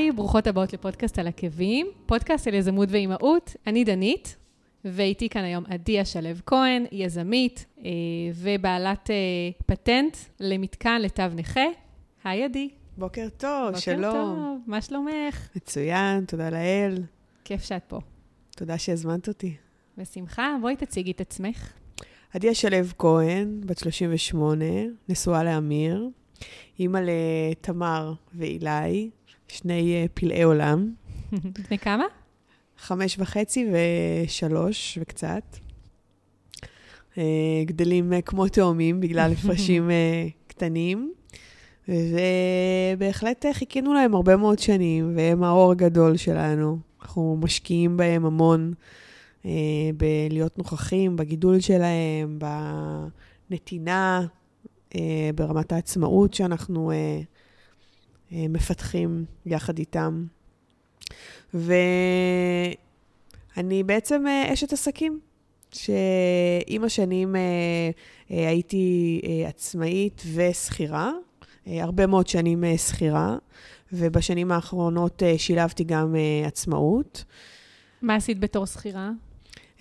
היי, ברוכות הבאות לפודקאסט על עקבים, פודקאסט על יזמות ואימהות. אני דנית, ואיתי כאן היום עדי השלו כהן, יזמית אה, ובעלת אה, פטנט למתקן לתו נכה. היי, עדי. בוקר טוב, בוקר שלום. בוקר טוב, מה שלומך? מצוין, תודה לאל. כיף שאת פה. תודה שהזמנת אותי. בשמחה, בואי תציגי את עצמך. עדי השלו כהן, בת 38, נשואה לאמיר, אימא לתמר ואילי, שני אה, פלאי עולם, לפני כמה? חמש וחצי ושלוש וקצת. אה, גדלים אה, כמו תאומים בגלל הפרשים קטנים, ובהחלט חיכינו להם הרבה מאוד שנים, והם האור הגדול שלנו. אנחנו משקיעים בהם המון בלהיות נוכחים, בגידול שלהם, בנתינה, ברמת העצמאות שאנחנו מפתחים יחד איתם. ואני בעצם אה, אשת עסקים, שעם השנים אה, אה, הייתי אה, עצמאית ושכירה, אה, הרבה מאוד שנים אה, שכירה, ובשנים האחרונות אה, שילבתי גם אה, עצמאות. מה עשית בתור שכירה?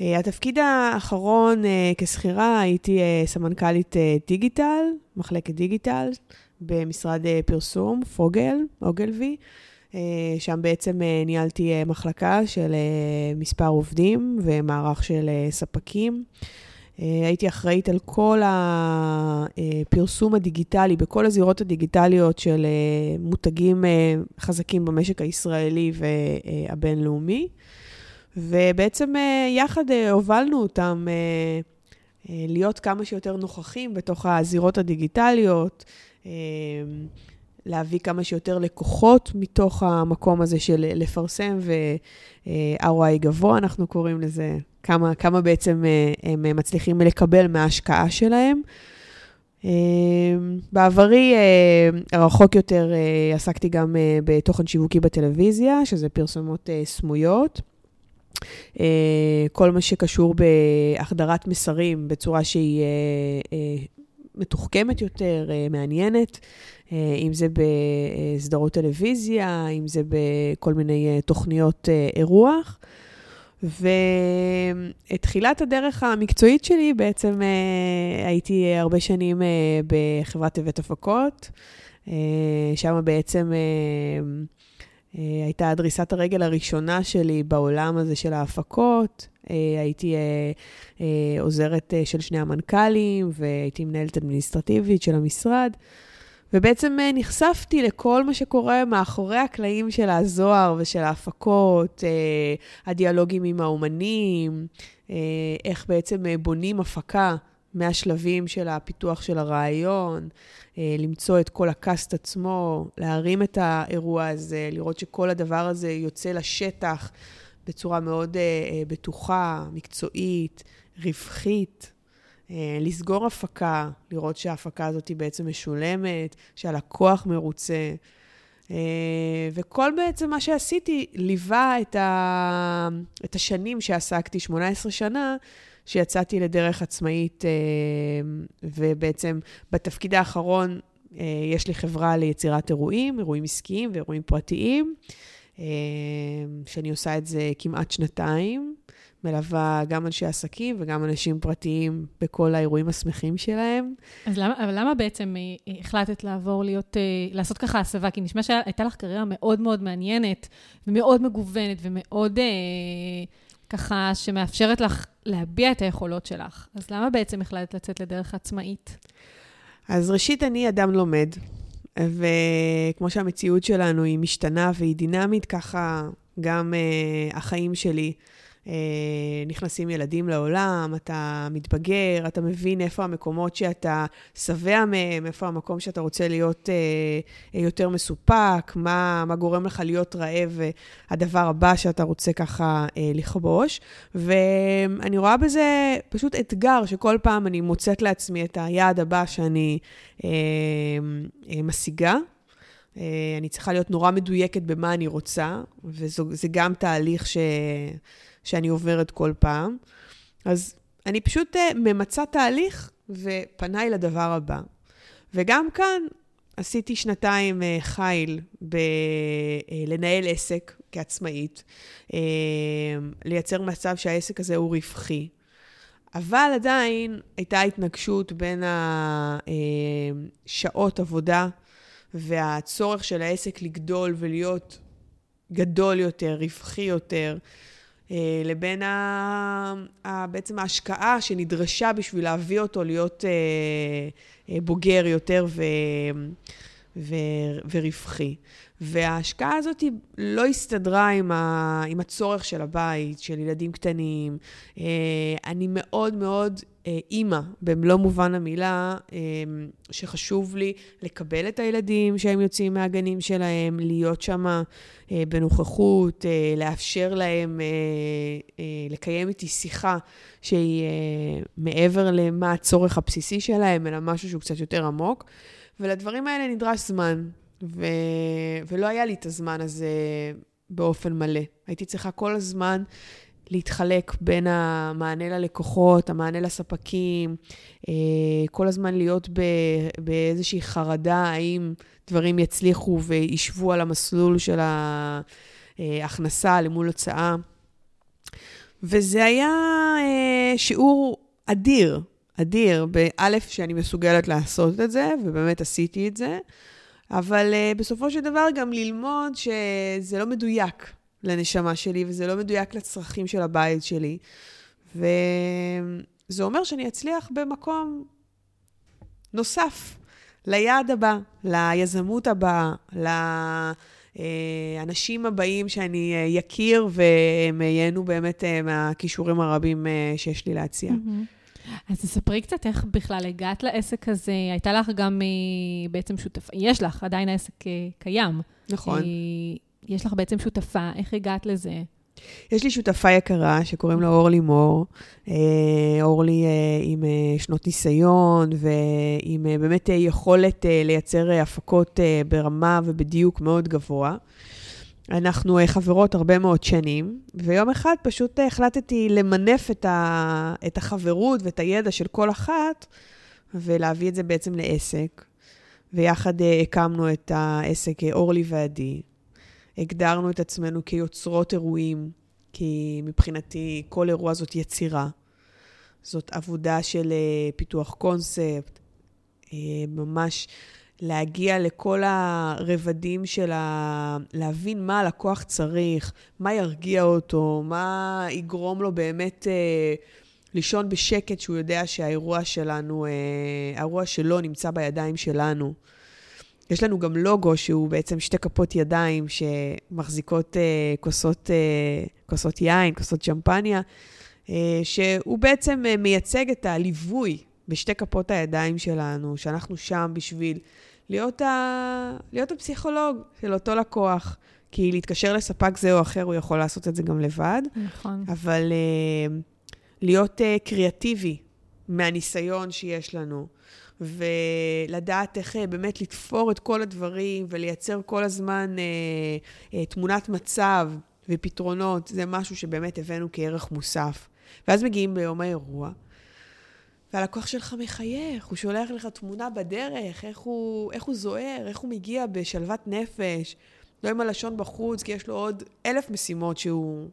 אה, התפקיד האחרון אה, כשכירה, הייתי אה, סמנכ"לית אה, דיגיטל, מחלקת דיגיטל, במשרד אה, פרסום, פוגל, אוגלווי. אה, שם בעצם אה, ניהלתי מחלקה של מספר עובדים ומערך של ספקים. הייתי אחראית על כל הפרסום הדיגיטלי, בכל הזירות הדיגיטליות של מותגים חזקים במשק הישראלי והבינלאומי. ובעצם יחד הובלנו אותם להיות כמה שיותר נוכחים בתוך הזירות הדיגיטליות, להביא כמה שיותר לקוחות מתוך המקום הזה של לפרסם ו-ROI גבוה, אנחנו קוראים לזה, כמה, כמה בעצם אה, הם מצליחים לקבל מההשקעה שלהם. אה, בעברי הרחוק יותר עסקתי גם בתוכן שיווקי בטלוויזיה, שזה פרסומות סמויות. כל מה שקשור בהחדרת מסרים בצורה שהיא מתוחכמת יותר, מעניינת, אם זה בסדרות טלוויזיה, אם זה בכל מיני תוכניות אירוח. ואת תחילת הדרך המקצועית שלי, בעצם הייתי הרבה שנים בחברת טבת הפקות, שם בעצם הייתה דריסת הרגל הראשונה שלי בעולם הזה של ההפקות. הייתי עוזרת של שני המנכ"לים והייתי מנהלת אדמיניסטרטיבית של המשרד. ובעצם נחשפתי לכל מה שקורה מאחורי הקלעים של הזוהר ושל ההפקות, הדיאלוגים עם האומנים, איך בעצם בונים הפקה מהשלבים של הפיתוח של הרעיון, למצוא את כל הקאסט עצמו, להרים את האירוע הזה, לראות שכל הדבר הזה יוצא לשטח בצורה מאוד בטוחה, מקצועית, רווחית. לסגור הפקה, לראות שההפקה הזאת היא בעצם משולמת, שהלקוח מרוצה. וכל בעצם מה שעשיתי ליווה את, ה... את השנים שעסקתי, 18 שנה, שיצאתי לדרך עצמאית, ובעצם בתפקיד האחרון יש לי חברה ליצירת אירועים, אירועים עסקיים ואירועים פרטיים, שאני עושה את זה כמעט שנתיים. מלווה גם אנשי עסקים וגם אנשים פרטיים בכל האירועים השמחים שלהם. אז למה, אבל למה בעצם החלטת לעבור להיות, לעשות ככה הסבה? כי נשמע שהייתה לך קריירה מאוד מאוד מעניינת ומאוד מגוונת ומאוד ככה שמאפשרת לך להביע את היכולות שלך. אז למה בעצם החלטת לצאת לדרך עצמאית? אז ראשית, אני אדם לומד, וכמו שהמציאות שלנו היא משתנה והיא דינמית, ככה גם uh, החיים שלי. נכנסים ילדים לעולם, אתה מתבגר, אתה מבין איפה המקומות שאתה שבע מהם, איפה המקום שאתה רוצה להיות אה, יותר מסופק, מה, מה גורם לך להיות רעב, הדבר הבא שאתה רוצה ככה אה, לכבוש. ואני רואה בזה פשוט אתגר, שכל פעם אני מוצאת לעצמי את היעד הבא שאני אה, אה, משיגה. אני צריכה להיות נורא מדויקת במה אני רוצה, וזה גם תהליך ש... שאני עוברת כל פעם. אז אני פשוט uh, ממצה תהליך ופניי לדבר הבא. וגם כאן עשיתי שנתיים אה, חיל בלנהל אה, עסק כעצמאית, אה, לייצר מצב שהעסק הזה הוא רווחי. אבל עדיין הייתה התנגשות בין השעות עבודה והצורך של העסק לגדול ולהיות גדול יותר, רווחי יותר, לבין ה... בעצם ההשקעה שנדרשה בשביל להביא אותו להיות בוגר יותר ו... ו... ורווחי. וההשקעה הזאת לא הסתדרה עם, ה... עם הצורך של הבית, של ילדים קטנים. אה, אני מאוד מאוד אה, אימא, במלוא מובן המילה, אה, שחשוב לי לקבל את הילדים שהם יוצאים מהגנים שלהם, להיות שם בנוכחות, לאפשר להם לקיים איתי שיחה שהיא מעבר למה הצורך הבסיסי שלהם, אלא משהו שהוא קצת יותר עמוק. ולדברים האלה נדרש זמן. ו... ולא היה לי את הזמן הזה באופן מלא. הייתי צריכה כל הזמן להתחלק בין המענה ללקוחות, המענה לספקים, אה, כל הזמן להיות ב... באיזושהי חרדה האם דברים יצליחו וישבו על המסלול של ההכנסה למול הוצאה. וזה היה אה, שיעור אדיר, אדיר, באלף שאני מסוגלת לעשות את זה, ובאמת עשיתי את זה. אבל uh, בסופו של דבר גם ללמוד שזה לא מדויק לנשמה שלי, וזה לא מדויק לצרכים של הבית שלי. וזה אומר שאני אצליח במקום נוסף, ליעד הבא, ליזמות הבאה, לאנשים הבאים שאני אה, יכיר והם ייהנו באמת אה, מהכישורים הרבים שיש לי להציע. Mm-hmm. אז תספרי קצת איך בכלל הגעת לעסק הזה. הייתה לך גם אה, בעצם שותפה, יש לך, עדיין העסק אה, קיים. נכון. אה, יש לך בעצם שותפה, איך הגעת לזה? יש לי שותפה יקרה שקוראים לה אורלי מור. אורלי עם שנות ניסיון ועם באמת יכולת לייצר הפקות ברמה ובדיוק מאוד גבוה. אנחנו אה, חברות הרבה מאוד שנים, ויום אחד פשוט אה, החלטתי למנף את, ה, את החברות ואת הידע של כל אחת, ולהביא את זה בעצם לעסק. ויחד אה, הקמנו את העסק אורלי ועדי. הגדרנו את עצמנו כיוצרות אירועים, כי מבחינתי כל אירוע זאת יצירה. זאת עבודה של פיתוח קונספט, ממש להגיע לכל הרבדים של ה... להבין מה הלקוח צריך, מה ירגיע אותו, מה יגרום לו באמת אה, לישון בשקט, שהוא יודע שהאירוע שלנו, אה, האירוע שלו נמצא בידיים שלנו. יש לנו גם לוגו שהוא בעצם שתי כפות ידיים שמחזיקות אה, כוסות, אה, כוסות יין, כוסות שמפניה, אה, שהוא בעצם אה, מייצג את הליווי בשתי כפות הידיים שלנו, שאנחנו שם בשביל להיות, ה... להיות הפסיכולוג של אותו לקוח. כי להתקשר לספק זה או אחר, הוא יכול לעשות את זה גם לבד. נכון. אבל uh, להיות uh, קריאטיבי מהניסיון שיש לנו, ולדעת איך uh, באמת לתפור את כל הדברים ולייצר כל הזמן uh, uh, תמונת מצב ופתרונות, זה משהו שבאמת הבאנו כערך מוסף. ואז מגיעים ביום האירוע, והלקוח שלך מחייך, הוא שולח לך תמונה בדרך, איך הוא, איך הוא זוהר, איך הוא מגיע בשלוות נפש, לא עם הלשון בחוץ, כי יש לו עוד אלף משימות שהוא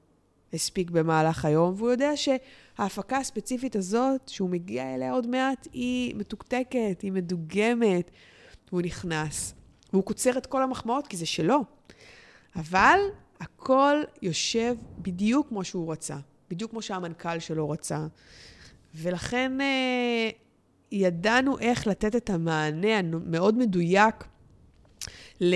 הספיק במהלך היום, והוא יודע שההפקה הספציפית הזאת, שהוא מגיע אליה עוד מעט, היא מתוקתקת, היא מדוגמת, והוא נכנס. והוא קוצר את כל המחמאות, כי זה שלו. אבל הכל יושב בדיוק כמו שהוא רצה, בדיוק כמו שהמנכ"ל שלו רצה. ולכן אה, ידענו איך לתת את המענה המאוד מדויק ל...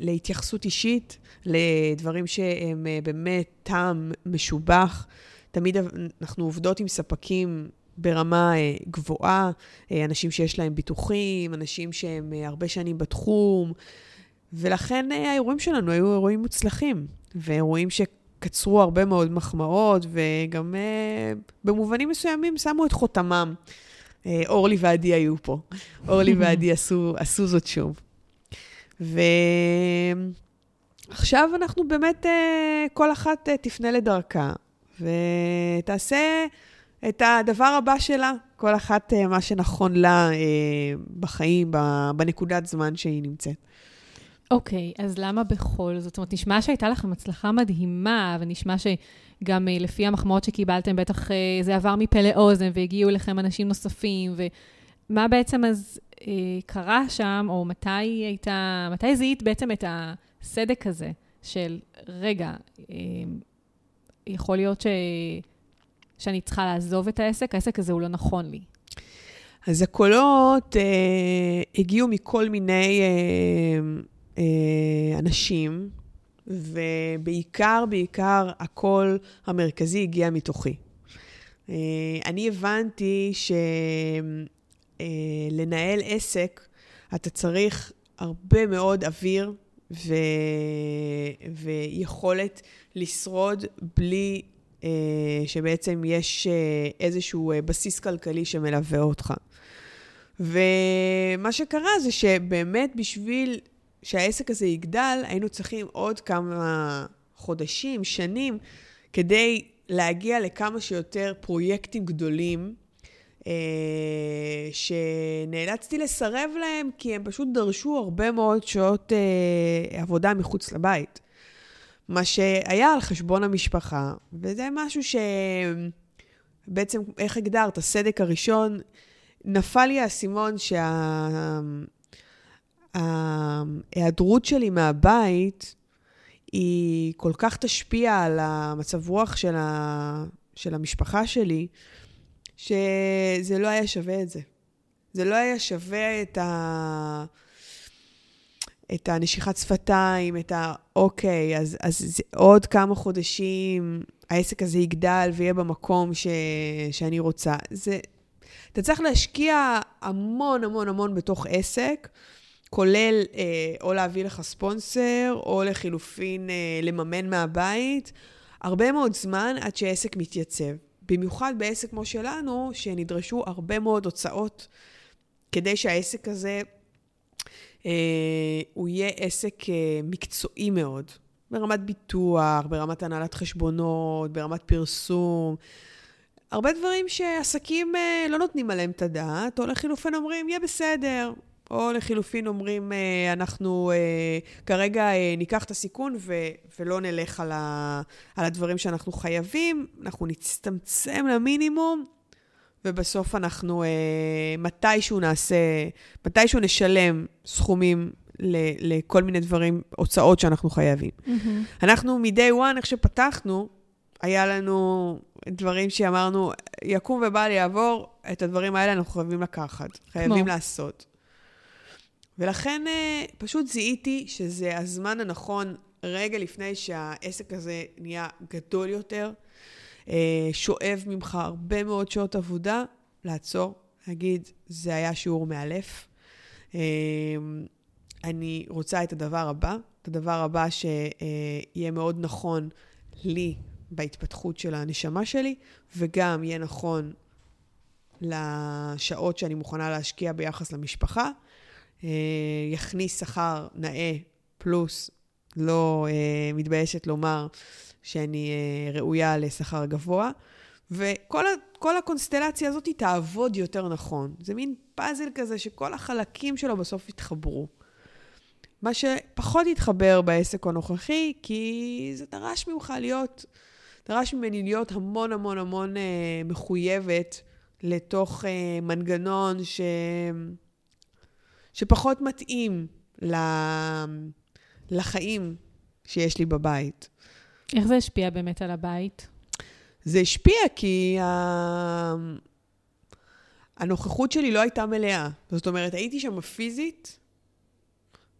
להתייחסות אישית, לדברים שהם אה, באמת טעם משובח. תמיד אנחנו עובדות עם ספקים ברמה אה, גבוהה, אנשים שיש להם ביטוחים, אנשים שהם הרבה שנים בתחום, ולכן האירועים שלנו היו אירועים מוצלחים, ואירועים ש... קצרו הרבה מאוד מחמאות, וגם uh, במובנים מסוימים שמו את חותמם. Uh, אורלי ועדי היו פה. אורלי ועדי עשו, עשו זאת שוב. ועכשיו אנחנו באמת, uh, כל אחת uh, תפנה לדרכה, ותעשה את הדבר הבא שלה, כל אחת מה שנכון לה בחיים, בנקודת זמן שהיא נמצאת. אוקיי, okay, אז למה בכל זאת? זאת אומרת, נשמע שהייתה לכם הצלחה מדהימה, ונשמע שגם לפי המחמאות שקיבלתם, בטח זה עבר מפה לאוזן, והגיעו אליכם אנשים נוספים, ומה בעצם אז אה, קרה שם, או מתי הייתה, מתי זיהית בעצם את הסדק הזה של, רגע, אה, יכול להיות ש... שאני צריכה לעזוב את העסק, העסק הזה הוא לא נכון לי. אז הקולות אה, הגיעו מכל מיני אה, אה, אנשים, ובעיקר, בעיקר, הקול המרכזי הגיע מתוכי. אה, אני הבנתי ש... אה, עסק, אתה צריך הרבה מאוד אוויר ו... ויכולת לשרוד בלי אה, שבעצם יש אה, איזשהו אה, בסיס כלכלי שמלווה אותך. ומה שקרה זה שבאמת בשביל שהעסק הזה יגדל, היינו צריכים עוד כמה חודשים, שנים, כדי להגיע לכמה שיותר פרויקטים גדולים אה, שנאלצתי לסרב להם כי הם פשוט דרשו הרבה מאוד שעות אה, עבודה מחוץ לבית. מה שהיה על חשבון המשפחה, וזה משהו שבעצם, איך הגדרת, הסדק הראשון, נפל לי האסימון שההיעדרות שלי מהבית היא כל כך תשפיע על המצב רוח של, ה, של המשפחה שלי, שזה לא היה שווה את זה. זה לא היה שווה את ה... את הנשיכת שפתיים, את ה... אוקיי, אז, אז זה עוד כמה חודשים העסק הזה יגדל ויהיה במקום ש... שאני רוצה. זה... אתה צריך להשקיע המון המון המון בתוך עסק, כולל אה, או להביא לך ספונסר, או לחילופין אה, לממן מהבית, הרבה מאוד זמן עד שעסק מתייצב. במיוחד בעסק כמו שלנו, שנדרשו הרבה מאוד הוצאות כדי שהעסק הזה, אה, הוא יהיה עסק אה, מקצועי מאוד. ברמת ביטוח, ברמת הנהלת חשבונות, ברמת פרסום. הרבה דברים שעסקים אה, לא נותנים עליהם את הדעת, או לחילופין אומרים, יהיה בסדר, או לחילופין אומרים, אה, אנחנו אה, כרגע אה, ניקח את הסיכון ו- ולא נלך על, ה- על הדברים שאנחנו חייבים, אנחנו נצטמצם למינימום, ובסוף אנחנו מתישהו נעשה, מתישהו נשלם סכומים ל- לכל מיני דברים, הוצאות שאנחנו חייבים. Mm-hmm. אנחנו מ-day one, איך שפתחנו, היה לנו דברים שאמרנו, יקום ובל יעבור, את הדברים האלה אנחנו חייבים לקחת, חייבים כמו. לעשות. ולכן אה, פשוט זיהיתי שזה הזמן הנכון, רגע לפני שהעסק הזה נהיה גדול יותר, אה, שואב ממך הרבה מאוד שעות עבודה, לעצור, להגיד, זה היה שיעור מאלף. אה, אני רוצה את הדבר הבא, את הדבר הבא שיהיה מאוד נכון לי בהתפתחות של הנשמה שלי, וגם יהיה נכון לשעות שאני מוכנה להשקיע ביחס למשפחה. אה, יכניס שכר נאה פלוס, לא אה, מתביישת לומר שאני אה, ראויה לשכר גבוה. וכל הקונסטלציה הזאת תעבוד יותר נכון. זה מין פאזל כזה שכל החלקים שלו בסוף יתחברו. מה שפחות יתחבר בעסק הנוכחי, כי זה דרש ממך להיות, דרש ממני להיות המון המון המון אה, מחויבת לתוך אה, מנגנון ש... שפחות מתאים לחיים שיש לי בבית. איך זה השפיע באמת על הבית? זה השפיע כי ה... הנוכחות שלי לא הייתה מלאה. זאת אומרת, הייתי שם פיזית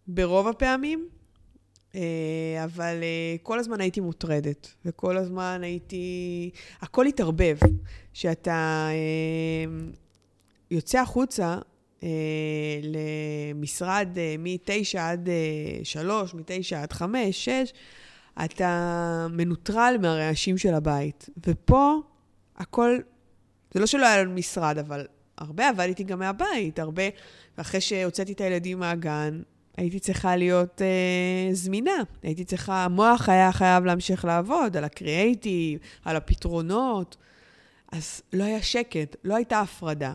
ברוב הפעמים, אה, אבל אה, כל הזמן הייתי מוטרדת, וכל הזמן הייתי... הכל התערבב. כשאתה אה, יוצא החוצה, למשרד אה, מ-9 עד 3, אה, מ-9 עד 5, 6, אתה מנוטרל מהרעשים של הבית. ופה הכל, זה לא שלא היה לנו משרד, אבל הרבה עבדתי גם מהבית, הרבה, ואחרי שהוצאתי את הילדים מהגן, הייתי צריכה להיות אה, זמינה. הייתי צריכה, המוח היה חייב להמשיך לעבוד על הקריאייטיב, על הפתרונות. אז לא היה שקט, לא הייתה הפרדה.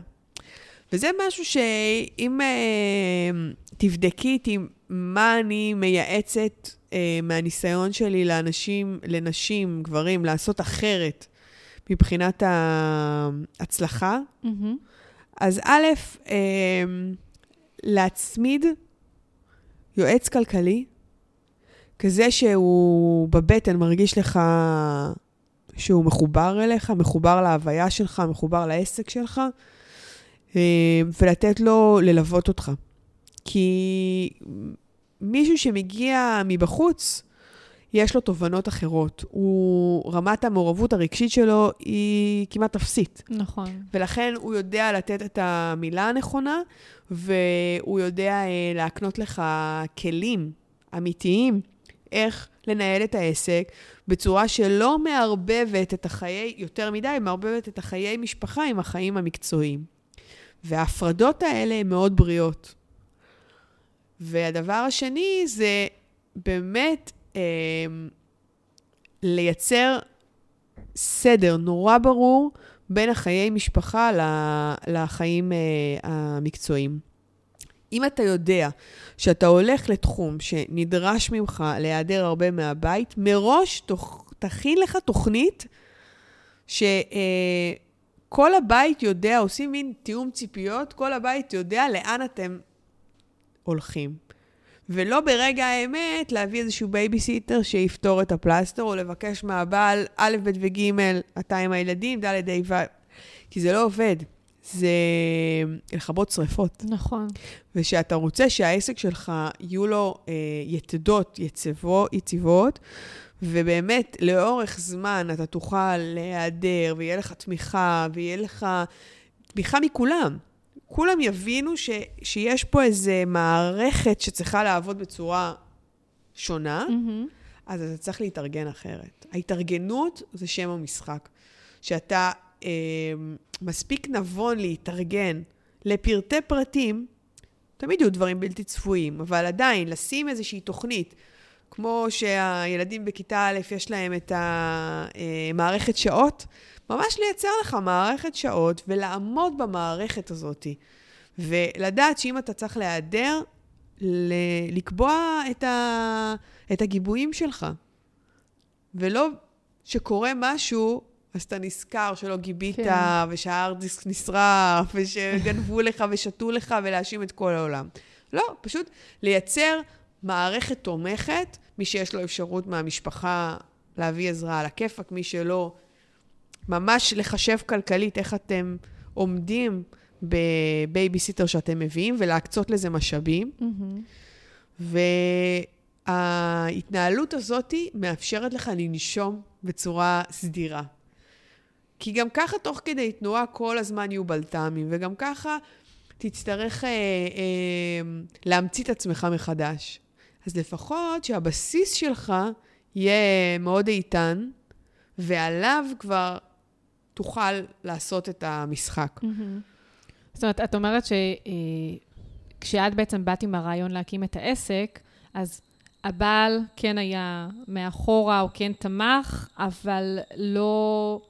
וזה משהו שאם אה, תבדקי איתי מה אני מייעצת אה, מהניסיון שלי לאנשים, לנשים, גברים, לעשות אחרת מבחינת ההצלחה, Mm-hmm. אז א', אה, להצמיד יועץ כלכלי, כזה שהוא בבטן מרגיש לך שהוא מחובר אליך, מחובר להוויה שלך, מחובר לעסק שלך, ולתת לו ללוות אותך. כי מישהו שמגיע מבחוץ, יש לו תובנות אחרות. הוא, רמת המעורבות הרגשית שלו היא כמעט אפסית. נכון. ולכן הוא יודע לתת את המילה הנכונה, והוא יודע אה, להקנות לך כלים אמיתיים איך לנהל את העסק בצורה שלא מערבבת את החיי, יותר מדי, מערבבת את החיי משפחה עם החיים המקצועיים. וההפרדות האלה הן מאוד בריאות. והדבר השני זה באמת אה, לייצר סדר נורא ברור בין החיי משפחה לחיים אה, המקצועיים. אם אתה יודע שאתה הולך לתחום שנדרש ממך להיעדר הרבה מהבית, מראש תוך, תכין לך תוכנית שכל הבית יודע, עושים מין תיאום ציפיות, כל הבית יודע לאן אתם הולכים. ולא ברגע האמת להביא איזשהו בייביסיטר שיפתור את הפלסטר, או לבקש מהבעל א', ב' וג', אתה עם הילדים, ד', ה', ו', כי זה לא עובד. זה לכבות שריפות. נכון. ושאתה רוצה שהעסק שלך יהיו לו אה, יתדות יציבו, יציבות, ובאמת לאורך זמן אתה תוכל להיעדר, ויהיה לך תמיכה, ויהיה לך תמיכה מכולם. כולם יבינו ש, שיש פה איזו מערכת שצריכה לעבוד בצורה שונה, Mm-hmm. אז אתה צריך להתארגן אחרת. ההתארגנות זה שם המשחק. שאתה אה, מספיק נבון להתארגן לפרטי פרטים, תמיד יהיו דברים בלתי צפויים, אבל עדיין, לשים איזושהי תוכנית, כמו שהילדים בכיתה א', יש להם את המערכת שעות, ממש לייצר לך מערכת שעות ולעמוד במערכת הזאת. ולדעת שאם אתה צריך להיעדר, ל- לקבוע את, ה- את הגיבויים שלך. ולא שקורה משהו, אז אתה נזכר שלא גיבית, כן. ושההארד דיסק נשרף, ושגנבו לך ושתו לך, ולהאשים את כל העולם. לא, פשוט לייצר מערכת תומכת, מי שיש לו אפשרות מהמשפחה להביא עזרה על הכיפאק, מי שלא, ממש לחשב כלכלית איך אתם עומדים בבייביסיטר שאתם מביאים, ולהקצות לזה משאבים. אמ-המ. וההתנהלות הזאת מאפשרת לך לנשום בצורה סדירה. כי גם ככה, תוך כדי תנועה, כל הזמן יהיו בלת"מים, וגם ככה תצטרך אה, אה, להמציא את עצמך מחדש. אז לפחות שהבסיס שלך יהיה מאוד איתן, ועליו כבר תוכל לעשות את המשחק. זאת אומרת, את אומרת שכשאת בעצם באת עם הרעיון להקים את העסק, אז הבעל כן היה מאחורה, או כן תמך, אבל לא,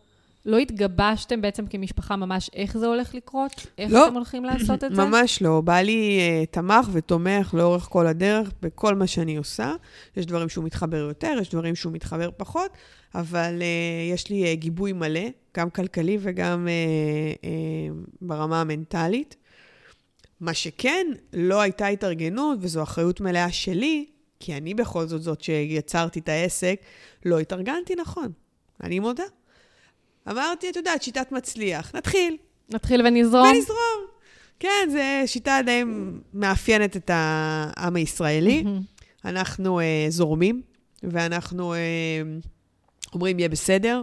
לא התגבשתם בעצם כמשפחה ממש איך זה הולך לקרות? איך לא. אתם הולכים לעשות את זה? ממש לא. בעלי uh, תמך ותומך לאורך כל הדרך בכל מה שאני עושה. יש דברים שהוא מתחבר יותר, יש דברים שהוא מתחבר פחות, אבל uh, יש לי uh, גיבוי מלא, גם כלכלי וגם uh, uh, ברמה המנטלית. מה שכן, לא הייתה התארגנות, וזו אחריות מלאה שלי, כי אני בכל זאת זאת שיצרתי את העסק, לא התארגנתי נכון. אני מודה. אמרתי, את יודעת, שיטת מצליח. נתחיל. נתחיל ונזרום. ונזרום. כן, זו שיטה די מאפיינת את העם הישראלי. אנחנו אה, זורמים, ואנחנו אה, אומרים, יהיה בסדר,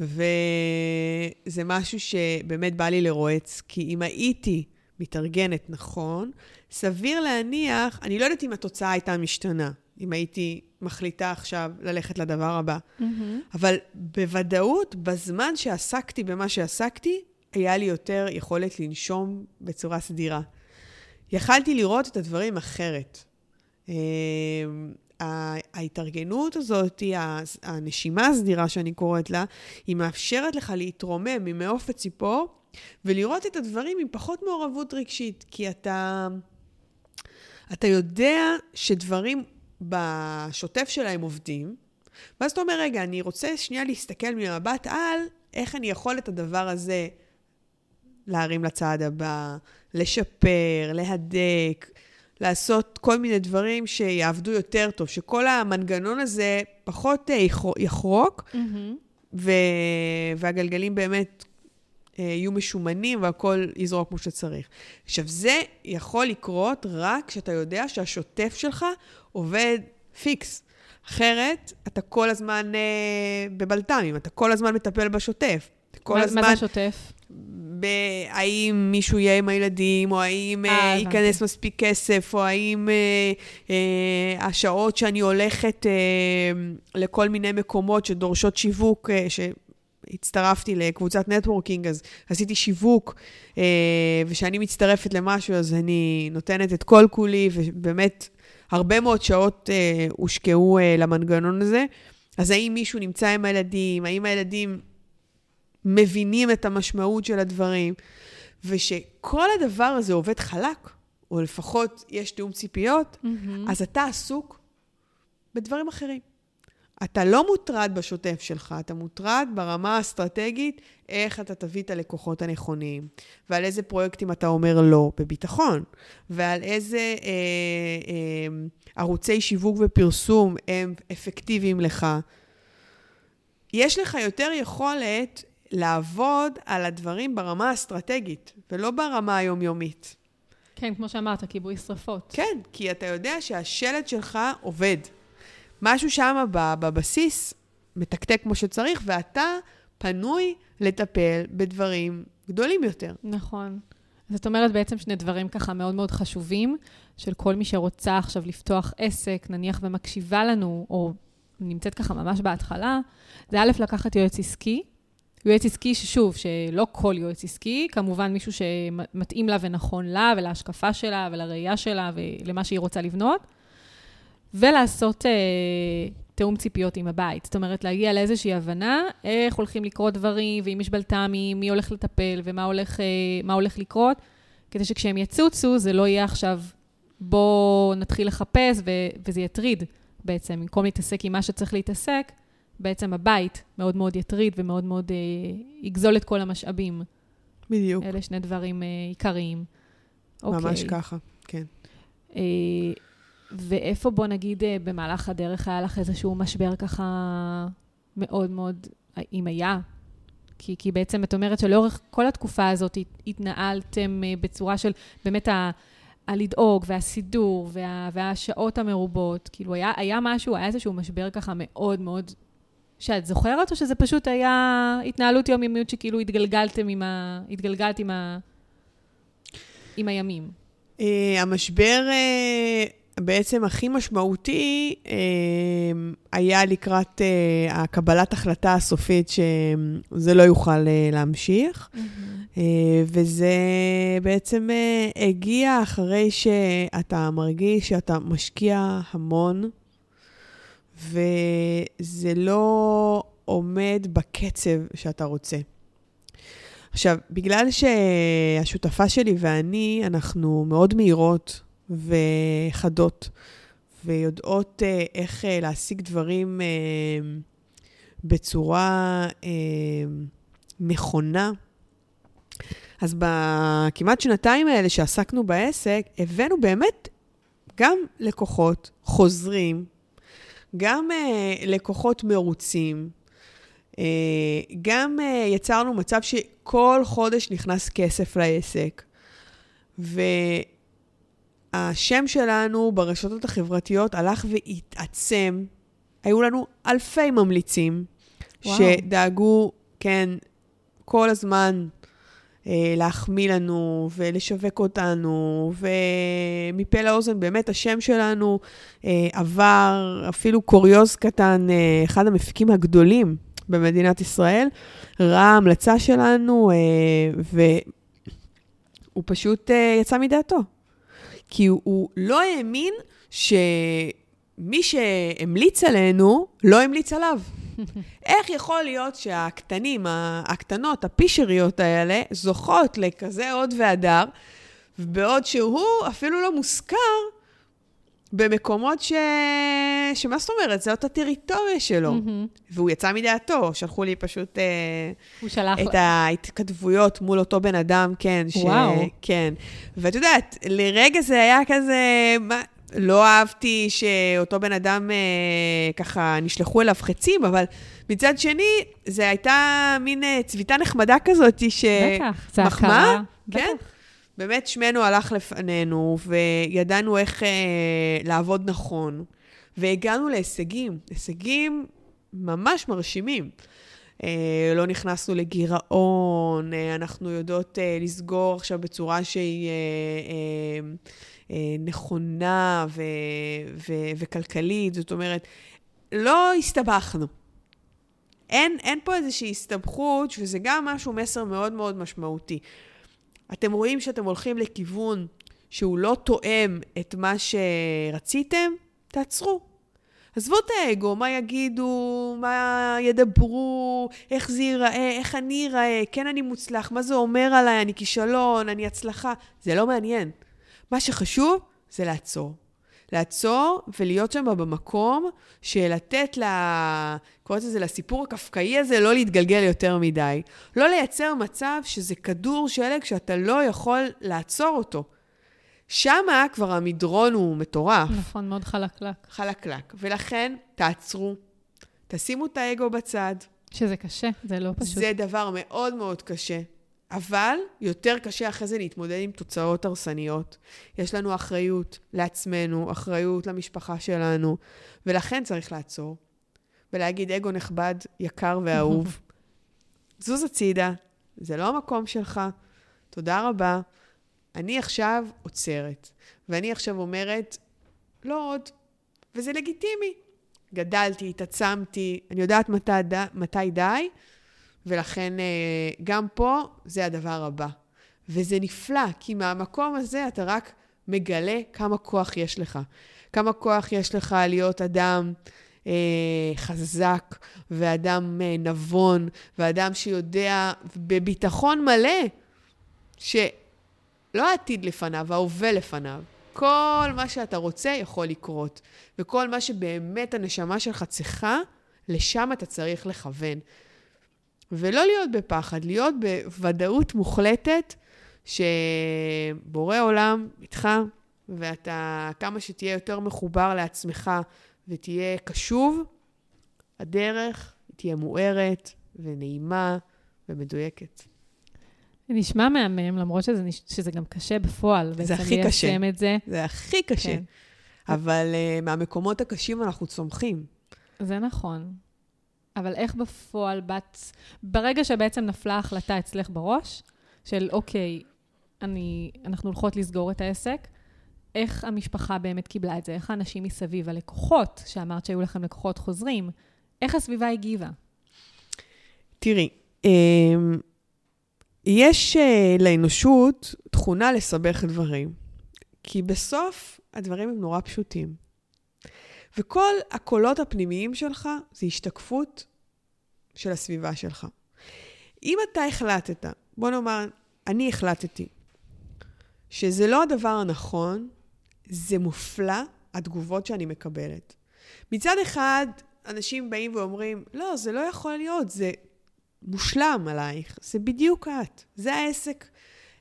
וזה משהו שבאמת בא לי לרועץ, כי אם הייתי מתארגנת נכון, סביר להניח, אני לא יודעת אם התוצאה הייתה משתנה, אם הייתי מחליטה עכשיו ללכת לדבר הבא, מהמם. אבל בוודאות, בזמן שעסקתי במה שעסקתי, היה לי יותר יכולת לנשום בצורה סדירה. יכלתי לראות את הדברים אחרת. אה, ההתארגנות הזאת, הנשימה הסדירה שאני קוראת לה, היא מאפשרת לך להתרומם ממעוף הציפור ולראות את הדברים עם פחות מעורבות רגשית, כי אתה, אתה יודע שדברים בשוטף שלהם עובדים, ואז אתה אומר, רגע, אני רוצה שנייה להסתכל ממבט על איך אני יכול את הדבר הזה להרים לצעד הבא, לשפר, להדק, לעשות כל מיני דברים שיעבדו יותר טוב, שכל המנגנון הזה פחות אה, יחרוק, mm-hmm. ו... והגלגלים באמת יהיו משומנים והכול יזרוק כמו שצריך. עכשיו, זה יכול לקרות רק כשאתה יודע שהשוטף שלך עובד פיקס. אחרת, אתה כל הזמן אה, בבלת"מים, אתה כל הזמן מטפל בשוטף. כל מה, הזמן... מה זה שוטף? האם מישהו יהיה עם הילדים, או האם אה, אה, ייכנס מספיק כסף, או האם אה, אה, השעות שאני הולכת אה, לכל מיני מקומות שדורשות שיווק, אה, שהצטרפתי לקבוצת נטוורקינג, אז עשיתי שיווק, אה, וכשאני מצטרפת למשהו, אז אני נותנת את כל כולי, ובאמת, הרבה מאוד שעות אה, הושקעו אה, למנגנון הזה. אז האם מישהו נמצא עם הילדים, האם הילדים... מבינים את המשמעות של הדברים, ושכל הדבר הזה עובד חלק, או לפחות יש תיאום ציפיות, mm-hmm. אז אתה עסוק בדברים אחרים. אתה לא מוטרד בשוטף שלך, אתה מוטרד ברמה האסטרטגית, איך אתה תביא את הלקוחות הנכונים, ועל איזה פרויקטים אתה אומר לא בביטחון, ועל איזה אה, אה, ערוצי שיווק ופרסום הם אפקטיביים לך. יש לך יותר יכולת לעבוד על הדברים ברמה האסטרטגית, ולא ברמה היומיומית. כן, כמו שאמרת, כיבוי שרפות. כן, כי אתה יודע שהשלט שלך עובד. משהו שם בבסיס מתקתק כמו שצריך, ואתה פנוי לטפל בדברים גדולים יותר. נכון. זאת אומרת בעצם שני דברים ככה מאוד מאוד חשובים, של כל מי שרוצה עכשיו לפתוח עסק, נניח ומקשיבה לנו, או נמצאת ככה ממש בהתחלה, זה א', לקחת יועץ עסקי, יועץ עסקי, ששוב, שלא כל יועץ עסקי, כמובן מישהו שמתאים לה ונכון לה ולהשקפה שלה ולראייה שלה ולמה שהיא רוצה לבנות, ולעשות אה, תיאום ציפיות עם הבית. זאת אומרת, להגיע לאיזושהי הבנה איך הולכים לקרות דברים, ואם יש בלת"מים, מי הולך לטפל ומה הולך, אה, הולך לקרות, כדי שכשהם יצוצו, זה לא יהיה עכשיו, בואו נתחיל לחפש ו- וזה יטריד בעצם, במקום להתעסק עם מה שצריך להתעסק. בעצם הבית מאוד מאוד יטריד ומאוד מאוד אה, יגזול את כל המשאבים. בדיוק. אלה שני דברים אה, עיקריים. ממש אוקיי. ככה, כן. אה, ואיפה, בוא נגיד, אה, במהלך הדרך היה לך איזשהו משבר ככה מאוד מאוד, אם היה? כי, כי בעצם את אומרת שלאורך כל התקופה הזאת התנהלתם אה, בצורה של באמת ה... הלדאוג והסידור וה, והשעות המרובות, כאילו היה, היה משהו, היה איזשהו משבר ככה מאוד מאוד שאת זוכרת, או שזה פשוט היה התנהלות יומיומיות שכאילו התגלגלתם עם ה... התגלגלת עם, ה... עם הימים? Uh, המשבר בעצם הכי משמעותי uh, היה לקראת uh, הקבלת החלטה הסופית שזה לא יוכל uh, להמשיך. Mm-hmm. וזה בעצם הגיע אחרי שאתה מרגיש שאתה משקיע המון. וזה לא עומד בקצב שאתה רוצה. עכשיו, בגלל שהשותפה שלי ואני, אנחנו מאוד מהירות וחדות, ויודעות אה, איך אה, להשיג דברים אה, בצורה נכונה, אז בכמעט שנתיים האלה שעסקנו בעסק, הבאנו באמת גם לקוחות חוזרים, גם uh, לקוחות מרוצים, uh, גם uh, יצרנו מצב שכל חודש נכנס כסף לעסק. והשם שלנו ברשתות החברתיות הלך והתעצם. היו לנו אלפי ממליצים וואו. שדאגו, כן, כל הזמן אה, להחמיא לנו ולשווק אותנו, ומפה לאוזן באמת השם שלנו אה, עבר אפילו קוריוז קטן, אה, אחד המפיקים הגדולים במדינת ישראל, ראה המלצה שלנו, והוא פשוט יצא מדעתו. כי הוא, הוא לא האמין ש... מי שהמליץ עלינו, לא המליץ עליו. איך יכול להיות שהקטנים, הקטנות, הפישריות האלה, זוכות לכזה הוד והדר, בעוד שהוא אפילו לא מוזכר במקומות ש... שמה זאת אומרת? זאת הטריטוריה שלו. Mm-hmm. והוא יצא מדעתו, שלחו לי פשוט... אה, שלח... את ההתכתבויות מול אותו בן אדם, כן. וואו. ש... כן. ואת יודעת, לרגע זה היה כזה... מה... לא אהבתי שאותו בן אדם אה, ככה נשלחו אליו חצים, אבל מצד שני, זו הייתה מין אה, צביטה נחמדה כזאת, ש... בטח, זה הכרה. כן. באמת שמנו הלך לפנינו, וידענו איך אה, לעבוד נכון, והגענו להישגים, הישגים ממש מרשימים. אה, לא נכנסנו לגירעון, אה, אנחנו יודעות אה, לסגור עכשיו בצורה שהיא... אה, אה, אה, נכונה ו- ו- וכלכלית, זאת אומרת, לא הסתבכנו. אין, אין פה איזושהי הסתבכות, וזה גם משהו, מסר מאוד מאוד משמעותי. אתם רואים שאתם הולכים לכיוון שהוא לא תואם את מה שרציתם, תעצרו. עזבו את האגו, מה יגידו, מה ידברו, איך זה ייראה, איך אני אראה, כן אני מוצלח, מה זה אומר עליי, אני כישלון, אני הצלחה. זה לא מעניין. מה שחשוב זה לעצור. לעצור ולהיות שם במקום של לתת ל... קוראת לזה לסיפור הקפקאי הזה לא להתגלגל יותר מדי. לא לייצר מצב שזה כדור שלג שאתה לא יכול לעצור אותו. שמה כבר המדרון הוא מטורף. נכון, מאוד חלקלק. חלקלק. ולכן, תעצרו, תשימו את האגו בצד. שזה קשה, זה לא פשוט. זה דבר מאוד מאוד קשה. אבל יותר קשה אחרי זה להתמודד עם תוצאות הרסניות. יש לנו אחריות לעצמנו, אחריות למשפחה שלנו, ולכן צריך לעצור. ולהגיד, אגו נכבד, יקר ואהוב, זוז הצידה, זה לא המקום שלך, תודה רבה. אני עכשיו עוצרת, ואני עכשיו אומרת, לא עוד, וזה לגיטימי. גדלתי, התעצמתי, אני יודעת מתי, מתי די, ולכן אה, גם פה זה הדבר הבא. וזה נפלא, כי מהמקום הזה אתה רק מגלה כמה כוח יש לך. כמה כוח יש לך להיות אדם אה, חזק, ואדם אה, נבון, ואדם שיודע בביטחון מלא שלא העתיד לפניו, ההווה לפניו. כל מה שאתה רוצה יכול לקרות, וכל מה שבאמת הנשמה שלך צריכה, לשם אתה צריך לכוון. ולא להיות בפחד, להיות בוודאות מוחלטת שבורא עולם איתך, ואתה, כמה שתהיה יותר מחובר לעצמך ותהיה קשוב, הדרך תהיה מוארת ונעימה ומדויקת. זה נשמע מהמם, למרות שזה, נש... שזה גם קשה בפועל. זה הכי קשה. את זה. זה הכי קשה. כן. אבל uh, מהמקומות הקשים אנחנו צומחים. זה נכון. אבל איך בפועל בת... ברגע שבעצם נפלה ההחלטה אצלך בראש, של אוקיי, אני, אנחנו הולכות לסגור את העסק, איך המשפחה באמת קיבלה את זה? איך האנשים מסביב, הלקוחות, שאמרת שהיו לכם לקוחות חוזרים, איך הסביבה הגיבה? תראי, אמ, יש אה, לאנושות תכונה לסבך דברים, כי בסוף הדברים הם נורא פשוטים. וכל הקולות הפנימיים שלך זה השתקפות של הסביבה שלך. אם אתה החלטת, בוא נאמר, אני החלטתי, שזה לא הדבר הנכון, זה מופלא, התגובות שאני מקבלת. מצד אחד, אנשים באים ואומרים, לא, זה לא יכול להיות, זה מושלם עלייך, זה בדיוק את, זה העסק.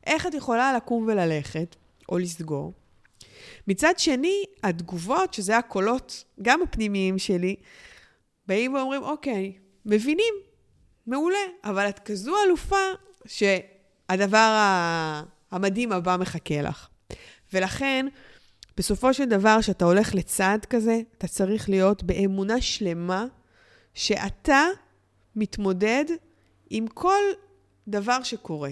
איך את יכולה לקום וללכת, או לסגור, מצד שני, התגובות, שזה הקולות, גם הפנימיים שלי, באים ואומרים, אוקיי, מבינים, מעולה, אבל את כזו אלופה שהדבר המדהים הבא מחכה לך. ולכן, בסופו של דבר, כשאתה הולך לצעד כזה, אתה צריך להיות באמונה שלמה שאתה מתמודד עם כל דבר שקורה.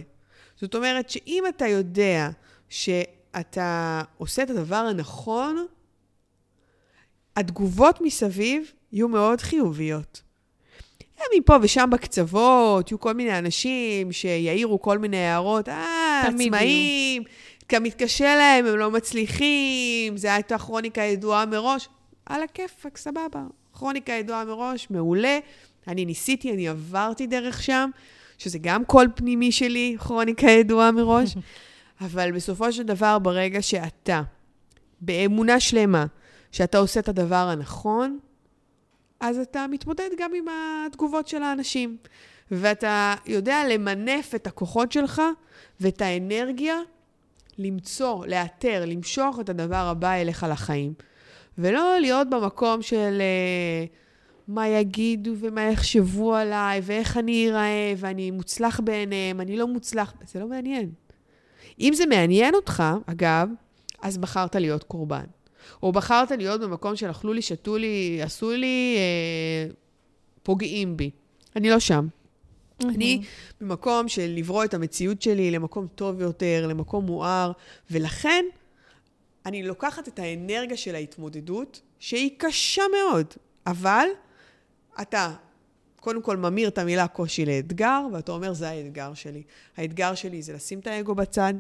זאת אומרת שאם אתה יודע ש... אתה עושה את הדבר הנכון, התגובות מסביב יהיו מאוד חיוביות. מפה ושם בקצוות, יהיו כל מיני אנשים שיעירו כל מיני הערות, אה, עצמאים, גם מתקשה להם, הם לא מצליחים, זו הייתה כרוניקה ידועה מראש. על הכיפאק, סבבה. כרוניקה ידועה מראש, מעולה. אני ניסיתי, אני עברתי דרך שם, שזה גם קול פנימי שלי, כרוניקה ידועה מראש. אבל בסופו של דבר, ברגע שאתה, באמונה שלמה, שאתה עושה את הדבר הנכון, אז אתה מתמודד גם עם התגובות של האנשים. ואתה יודע למנף את הכוחות שלך ואת האנרגיה למצוא, לאתר, למשוך את הדבר הבא אליך לחיים. ולא להיות במקום של uh, מה יגידו ומה יחשבו עליי, ואיך אני אראה, ואני מוצלח בעיניהם, אני לא מוצלח, זה לא מעניין. אם זה מעניין אותך, אגב, אז בחרת להיות קורבן. או בחרת להיות במקום של אכלו לי, שתו לי, עשו לי, אה, פוגעים בי. אני לא שם. Mm-hmm. אני במקום של לברוא את המציאות שלי למקום טוב יותר, למקום מואר, ולכן אני לוקחת את האנרגיה של ההתמודדות, שהיא קשה מאוד, אבל אתה קודם כל ממיר את המילה קושי לאתגר, ואתה אומר, זה האתגר שלי. האתגר שלי זה לשים את האגו בצד,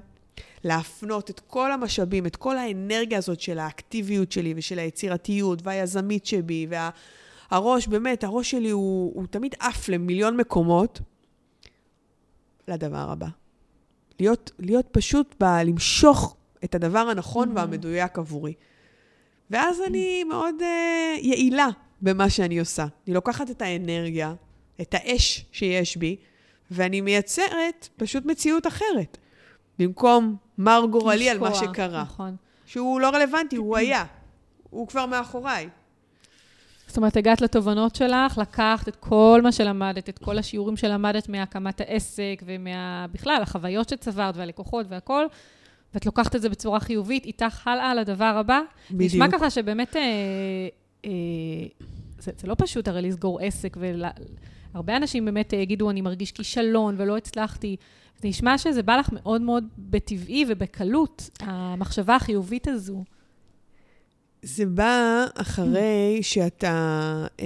להפנות את כל המשאבים, את כל האנרגיה הזאת של האקטיביות שלי ושל היצירתיות והיזמית שבי, והראש, באמת, הראש שלי הוא, הוא תמיד עף למיליון מקומות, לדבר הבא. להיות, להיות פשוט ב... למשוך את הדבר הנכון mm-hmm. והמדויק עבורי. ואז אני מאוד uh, יעילה במה שאני עושה. אני לוקחת את האנרגיה, את האש שיש בי, ואני מייצרת פשוט מציאות אחרת. במקום מר גורלי על מה שקרה. נכון. שהוא לא רלוונטי, הוא היה. הוא כבר מאחוריי. זאת אומרת, הגעת לתובנות שלך, לקחת את כל מה שלמדת, את כל השיעורים שלמדת מהקמת העסק ובכלל, החוויות שצברת והלקוחות והכול, ואת לוקחת את זה בצורה חיובית, איתך הלאה לדבר הבא. בדיוק. נשמע ככה שבאמת, אה, אה, זה, זה לא פשוט הרי לסגור עסק, והרבה אנשים באמת יגידו, אני מרגיש כישלון ולא הצלחתי. זה נשמע שזה בא לך מאוד מאוד בטבעי ובקלות, המחשבה החיובית הזו. זה בא אחרי שאתה אה,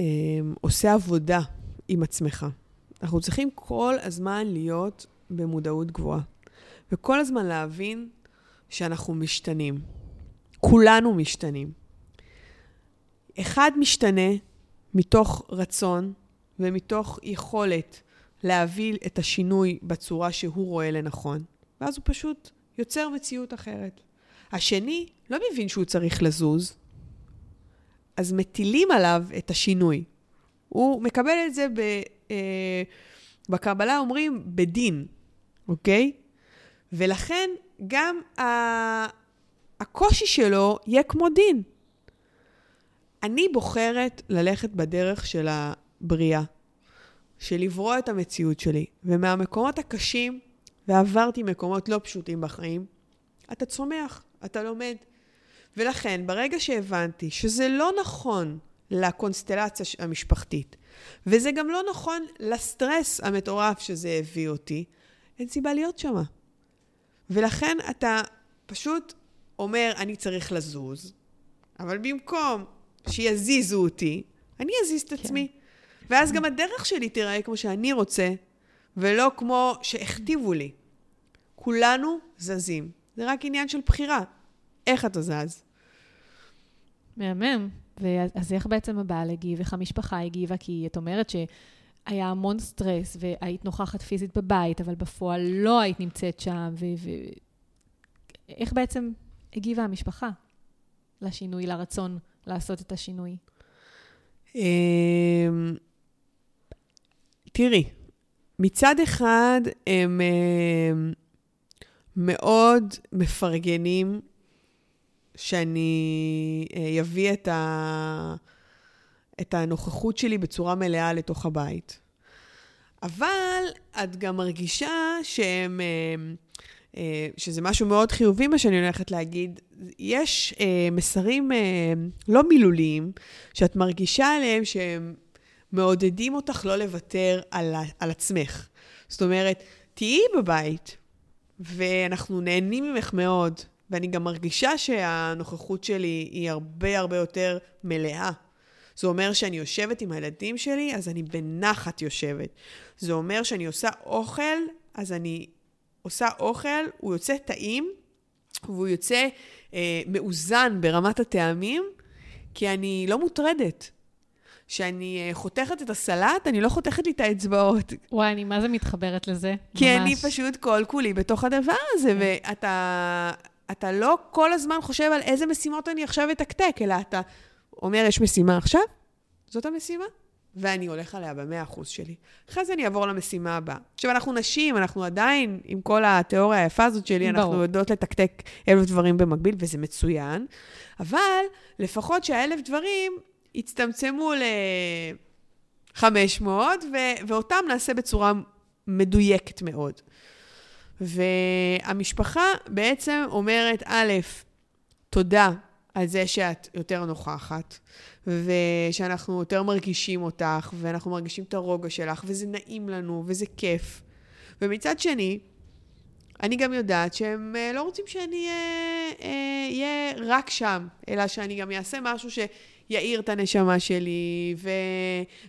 עושה עבודה עם עצמך. אנחנו צריכים כל הזמן להיות במודעות גבוהה, וכל הזמן להבין שאנחנו משתנים. כולנו משתנים. אחד משתנה מתוך רצון ומתוך יכולת להביא את השינוי בצורה שהוא רואה לנכון, ואז הוא פשוט יוצר מציאות אחרת. השני לא מבין שהוא צריך לזוז, אז מטילים עליו את השינוי. הוא מקבל את זה ב... אה, בקבלה אומרים בדין, אוקיי? ולכן גם ה... הקושי שלו יהיה כמו דין. אני בוחרת ללכת בדרך של הבריאה. של לברוא את המציאות שלי. ומהמקומות הקשים, ועברתי מקומות לא פשוטים בחיים, אתה צומח, אתה לומד. ולכן, ברגע שהבנתי שזה לא נכון לקונסטלציה המשפחתית, וזה גם לא נכון לסטרס המטורף שזה הביא אותי, אין סיבה להיות שמה. ולכן אתה פשוט אומר, אני צריך לזוז, אבל במקום שיזיזו אותי, אני אזיז את כן. עצמי. ואז גם הדרך שלי תיראה כמו שאני רוצה, ולא כמו שהכתיבו לי. כולנו זזים. זה רק עניין של בחירה. איך אתה זז? מהמם. אז איך בעצם הבעל הגיב, איך המשפחה הגיבה? כי את אומרת שהיה המון סטרס, והיית נוכחת פיזית בבית, אבל בפועל לא היית נמצאת שם, ו... ו... איך בעצם הגיבה המשפחה לשינוי, לרצון לעשות את השינוי? אמ, תראי, מצד אחד הם uh, מאוד מפרגנים שאני uh, אביא את, ה... את הנוכחות שלי בצורה מלאה לתוך הבית. אבל את גם מרגישה שהם, uh, uh, שזה משהו מאוד חיובי, מה שאני הולכת להגיד. יש מסרים לא מילוליים, שאת מרגישה עליהם שהם מעודדים אותך לא לוותר על, על עצמך. זאת אומרת, תהיי בבית, ואנחנו נהנים ממך מאוד, ואני גם מרגישה שהנוכחות שלי היא הרבה הרבה יותר מלאה. זה אומר שאני יושבת עם הילדים שלי, אז אני בנחת יושבת. זה אומר שאני עושה אוכל, אז אני עושה אוכל, הוא יוצא טעים, והוא יוצא אה, מאוזן ברמת הטעמים, כי אני לא מוטרדת. כשאני אה, חותכת את הסלט, אני לא חותכת לי את האצבעות. וואי, אני מה זה מתחברת לזה? כי ממש. אני פשוט כל כולי בתוך הדבר הזה, כן. ואתה אתה לא כל הזמן חושב על איזה משימות אני עכשיו אתקתק, אלא אתה אומר, יש משימה עכשיו, זאת המשימה, ואני הולך עליה במאה אחוז שלי. אחרי זה אני אעבור למשימה הבאה. עכשיו, אנחנו נשים, אנחנו עדיין, עם כל התיאוריה היפה הזאת שלי, אנחנו ברור. יודעות לתקתק אלף דברים במקביל, וזה מצוין, אבל לפחות שהאלף דברים יצטמצמו ל-500, ו- ואותם נעשה בצורה מדויקת מאוד. והמשפחה בעצם אומרת, א', תודה על זה שאת יותר נוכחת, ושאנחנו יותר מרגישים אותך, ואנחנו מרגישים את הרוגע שלך, וזה נעים לנו, וזה כיף. ומצד שני, אני גם יודעת שהם אה, לא רוצים שאני אהיה רק שם, אלא שאני גם אעשה משהו שיעיר את הנשמה שלי, ו...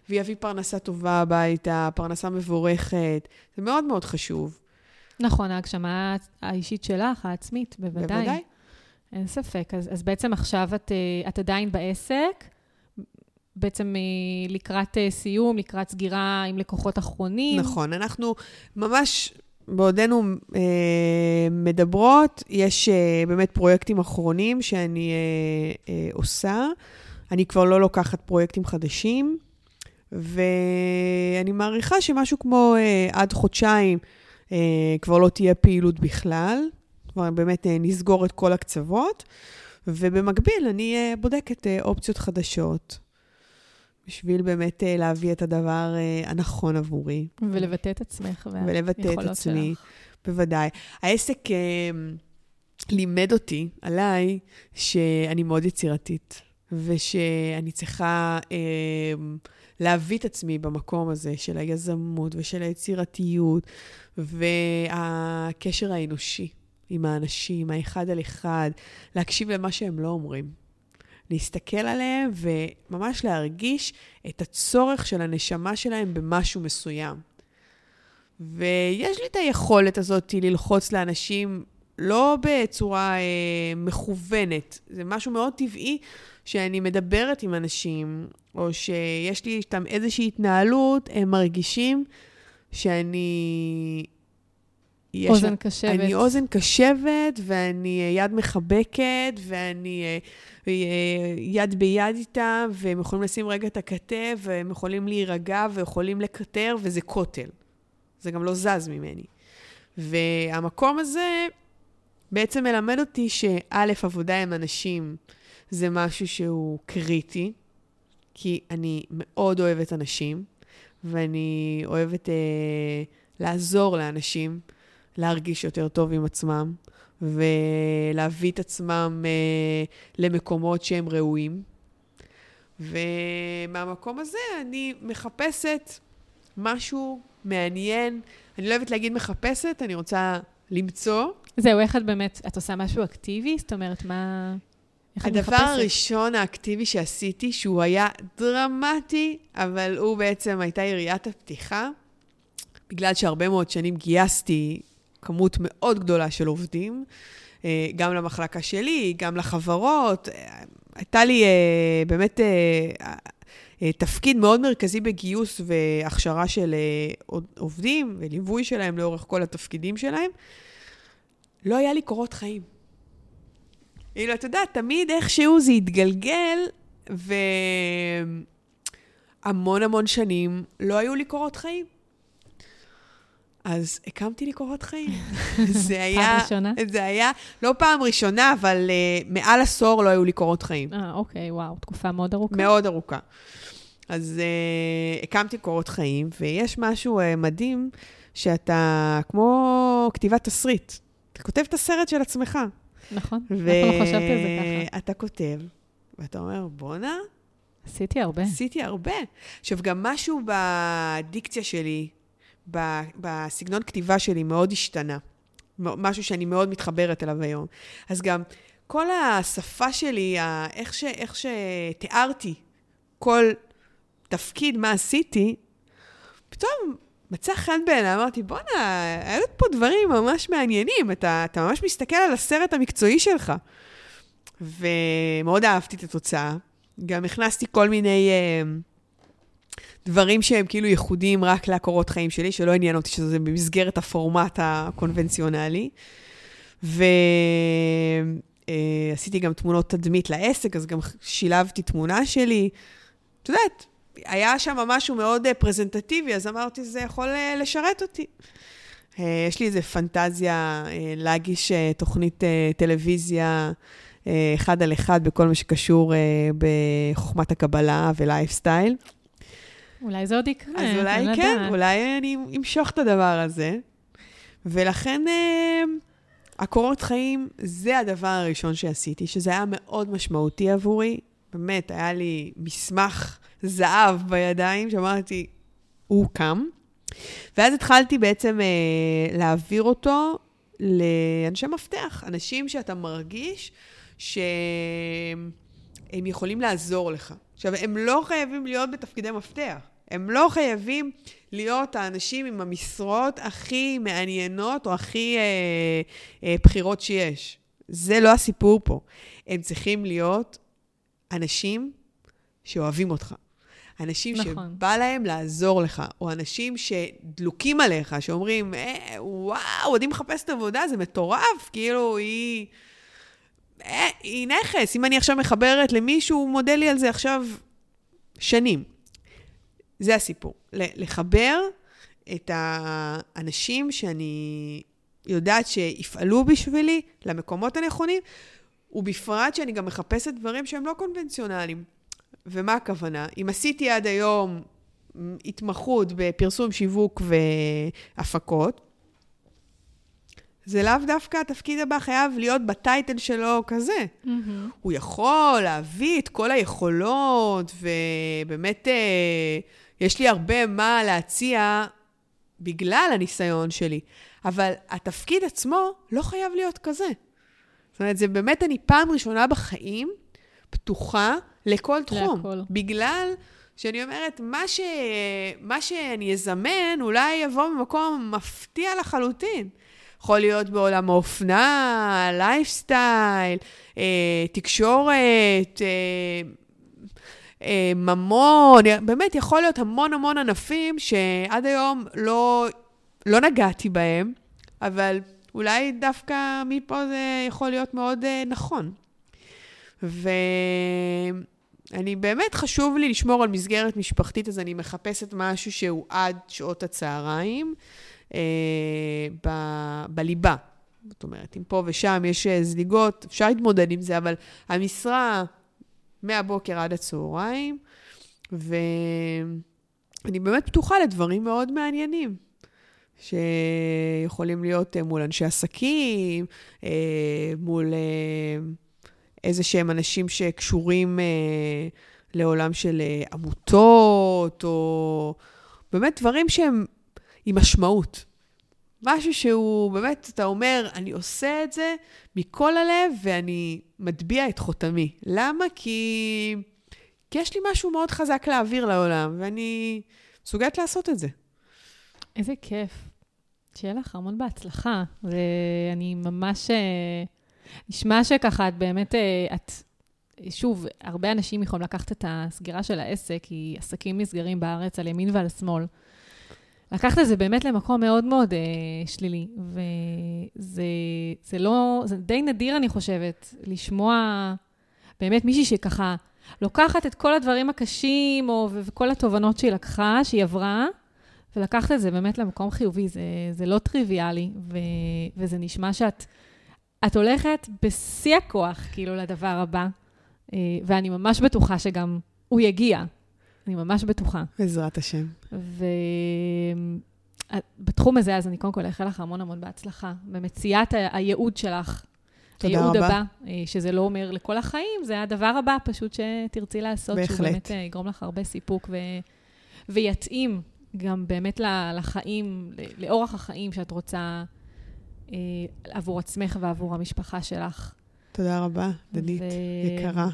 ויביא פרנסה טובה הביתה, פרנסה מבורכת. זה מאוד מאוד חשוב. נכון, ההגשמה האישית שלך, העצמית, בוודאי. בוודאי. אין ספק. אז, אז בעצם עכשיו את, אה, את עדיין בעסק, בעצם אה, לקראת אה, סיום, לקראת סגירה עם לקוחות אחרונים. נכון, אנחנו ממש, בעודנו אה, מדברות, יש אה, באמת פרויקטים אחרונים שאני אה, אה, עושה. אני כבר לא לוקחת פרויקטים חדשים, ואני מעריכה שמשהו כמו אה, עד חודשיים כבר לא תהיה פעילות בכלל. כבר באמת אה, נסגור את כל הקצוות, ובמקביל אני אה, בודקת אה, אופציות חדשות. בשביל באמת אה, להביא את הדבר אה, הנכון עבורי. ולבטא את עצמך ולבטא את עצמי, שלך. בוודאי. העסק אה, לימד אותי, עליי, שאני מאוד יצירתית, ושאני צריכה אה, להביא את עצמי במקום הזה של היזמות ושל היצירתיות, והקשר האנושי עם האנשים, האחד על אחד, להקשיב למה שהם לא אומרים. להסתכל עליהם וממש להרגיש את הצורך של הנשמה שלהם במשהו מסוים. ויש לי את היכולת הזאת ללחוץ לאנשים לא בצורה אה, מכוונת, זה משהו מאוד טבעי שאני מדברת עם אנשים, או שיש לי איתם איזושהי התנהלות, הם מרגישים שאני... יש- אוזן קשבת. אני אוזן קשבת, ואני אה, יד מחבקת, ואני אה, אה, יד ביד איתם, והם יכולים לשים רגע את הכתף, והם יכולים להירגע, ויכולים לקטר, וזה כותל. זה גם לא זז ממני. והמקום הזה בעצם מלמד אותי שא', עבודה עם אנשים זה משהו שהוא קריטי, כי אני מאוד אוהבת אנשים, ואני אוהבת אה, לעזור לאנשים להרגיש יותר טוב עם עצמם, ולהביא את עצמם אה, למקומות שהם ראויים. ומהמקום הזה אני מחפשת משהו מעניין. אני לא אוהבת להגיד מחפשת, אני רוצה למצוא. זהו, איך את באמת, את עושה משהו אקטיבי? זאת אומרת, מה... הדבר? הראשון האקטיבי שעשיתי, שהוא היה דרמטי, אבל הוא בעצם הייתה יריית הפתיחה, בגלל שהרבה מאוד שנים גייסתי כמות מאוד גדולה של עובדים, אה, גם למחלקה שלי, גם לחברות. אה, הייתה לי אה, באמת תפקיד מאוד מרכזי בגיוס והכשרה של עובדים וליווי שלהם לאורך כל התפקידים שלהם. לא היה לי קורות חיים. כאילו, אתה יודע, תמיד איכשהו זה התגלגל, והמון המון שנים לא היו לי קורות חיים. אז הקמתי לי קורות חיים. זה היה... פעם ראשונה? זה היה לא פעם ראשונה, אבל uh, מעל עשור לא היו לי קורות חיים. אה, אוקיי, וואו, תקופה מאוד ארוכה. מאוד ארוכה. אז uh, הקמתי קורות חיים, ויש משהו uh, מדהים, שאתה, כמו כתיבת תסריט, אתה כותב את הסרט של עצמך. נכון, אף לא חשבתי על זה ככה. ואתה כותב, ואתה אומר, בואנה, עשיתי הרבה. עשיתי הרבה. עכשיו, גם משהו בדיקציה שלי, בסגנון כתיבה שלי מאוד השתנה. משהו שאני מאוד מתחברת אליו היום. אז גם כל השפה שלי, איך, ש, איך שתיארתי כל תפקיד, מה עשיתי, פתאום מצא חן בעיניי, אמרתי, בואנה, היו פה דברים ממש מעניינים, אתה, אתה ממש מסתכל על הסרט המקצועי שלך. ומאוד אהבתי את התוצאה, גם הכנסתי כל מיני אה, דברים שהם כאילו ייחודיים רק לקורות חיים שלי, שלא עניין אותי שזה במסגרת הפורמט הקונבנציונלי. ועשיתי אה, גם תמונות תדמית לעסק, אז גם שילבתי תמונה שלי. את יודעת, היה שם משהו מאוד אה, פרזנטטיבי, אז אמרתי, זה יכול אה, לשרת אותי. אה, יש לי איזו פנטזיה להגיש תוכנית טלוויזיה אחד על אחד בכל מה שקשור בחוכמת הקבלה ולייפסטייל. אולי זה עוד יקרה. אז אולי כן, לדעת. אולי אני אמשוך את הדבר הזה. ולכן הקורות חיים זה הדבר הראשון שעשיתי, שזה היה מאוד משמעותי עבורי. באמת, היה לי מסמך זהב בידיים, שאמרתי, הוא קם. ואז התחלתי בעצם אה, להעביר אותו לאנשי מפתח, אנשים שאתה מרגיש שהם יכולים לעזור לך. עכשיו, הם לא חייבים להיות בתפקידי מפתח. הם לא חייבים להיות האנשים עם המשרות הכי מעניינות או הכי אה, אה, בחירות שיש. זה לא הסיפור פה. הם צריכים להיות אנשים שאוהבים אותך. אנשים נכון. שבא להם לעזור לך, או אנשים שדלוקים עליך, שאומרים, אה, וואו, עודי מחפשת עבודה, זה מטורף, כאילו, היא... אה, היא נכס. אם אני עכשיו מחברת למישהו, הוא מודה לי על זה עכשיו שנים. זה הסיפור. לחבר את האנשים שאני יודעת שיפעלו בשבילי למקומות הנכונים, ובפרט שאני גם מחפשת דברים שהם לא קונבנציונליים. ומה הכוונה? אם עשיתי עד היום התמחות בפרסום, שיווק והפקות, זה לאו דווקא התפקיד הבא חייב להיות בטייטל שלו כזה. Mm-hmm. הוא יכול להביא את כל היכולות, ובאמת אה, יש לי הרבה מה להציע בגלל הניסיון שלי, אבל התפקיד עצמו לא חייב להיות כזה. זאת אומרת, זה באמת, אני פעם ראשונה בחיים פתוחה לכל תחום. לכל. בגלל שאני אומרת, מה, ש... מה שאני אזמן אולי יבוא ממקום מפתיע לחלוטין. יכול להיות בעולם האופנה, לייפסטייל, אה, תקשורת, אה, אה, ממון, באמת יכול להיות המון המון ענפים שעד היום לא, לא נגעתי בהם, אבל אולי דווקא מפה זה יכול להיות מאוד אה, נכון. ואני באמת חשוב לי לשמור על מסגרת משפחתית, אז אני מחפשת משהו שהוא עד שעות הצהריים, אה, ב, בליבה. זאת אומרת, אם פה ושם יש אה, זליגות, אפשר להתמודד עם זה, אבל המשרה מהבוקר עד הצהריים, ואני באמת פתוחה לדברים מאוד מעניינים. שיכולים להיות אה, מול אנשי עסקים, אה, מול איזה שהם אנשים שקשורים אה, לעולם של אה, עמותות, או באמת דברים שהם עם משמעות. משהו שהוא באמת, אתה אומר, אני עושה את זה מכל הלב ואני מטביע את חותמי. למה? כי, כי יש לי משהו מאוד חזק להעביר לעולם, ואני מסוגלת לעשות את זה. איזה כיף. שיהיה לך המון בהצלחה. ואני ממש... נשמע שככה, את באמת, אה, את, שוב, הרבה אנשים יכולים לקחת את הסגירה של העסק, כי עסקים נסגרים בארץ על ימין ועל שמאל. לקחת את זה באמת למקום מאוד מאוד אה, שלילי, וזה זה לא, זה די נדיר, אני חושבת, לשמוע באמת מישהי שככה לוקחת את כל הדברים הקשים, או, וכל התובנות שהיא לקחה, שהיא עברה, ולקחת את זה באמת למקום חיובי. זה, זה לא טריוויאלי, ו, וזה נשמע שאת... את הולכת בשיא הכוח, כאילו, לדבר הבא, אה, ואני ממש בטוחה שגם הוא יגיע. אני ממש בטוחה. בעזרת השם. ובתחום הזה, אז אני קודם כל אאחל לך המון המון בהצלחה, במציאת הייעוד שלך. תודה הייעוד רבה. הבא, אה, שזה לא אומר לכל החיים, זה הדבר הבא פשוט שתרצי לעשות, בהחלט. שהוא באמת אה, יגרום לך הרבה סיפוק ו... ויתאים גם באמת לחיים, לאורח החיים שאת רוצה אה, עבור עצמך ועבור המשפחה שלך. תודה רבה, דנית, ו... יקרה.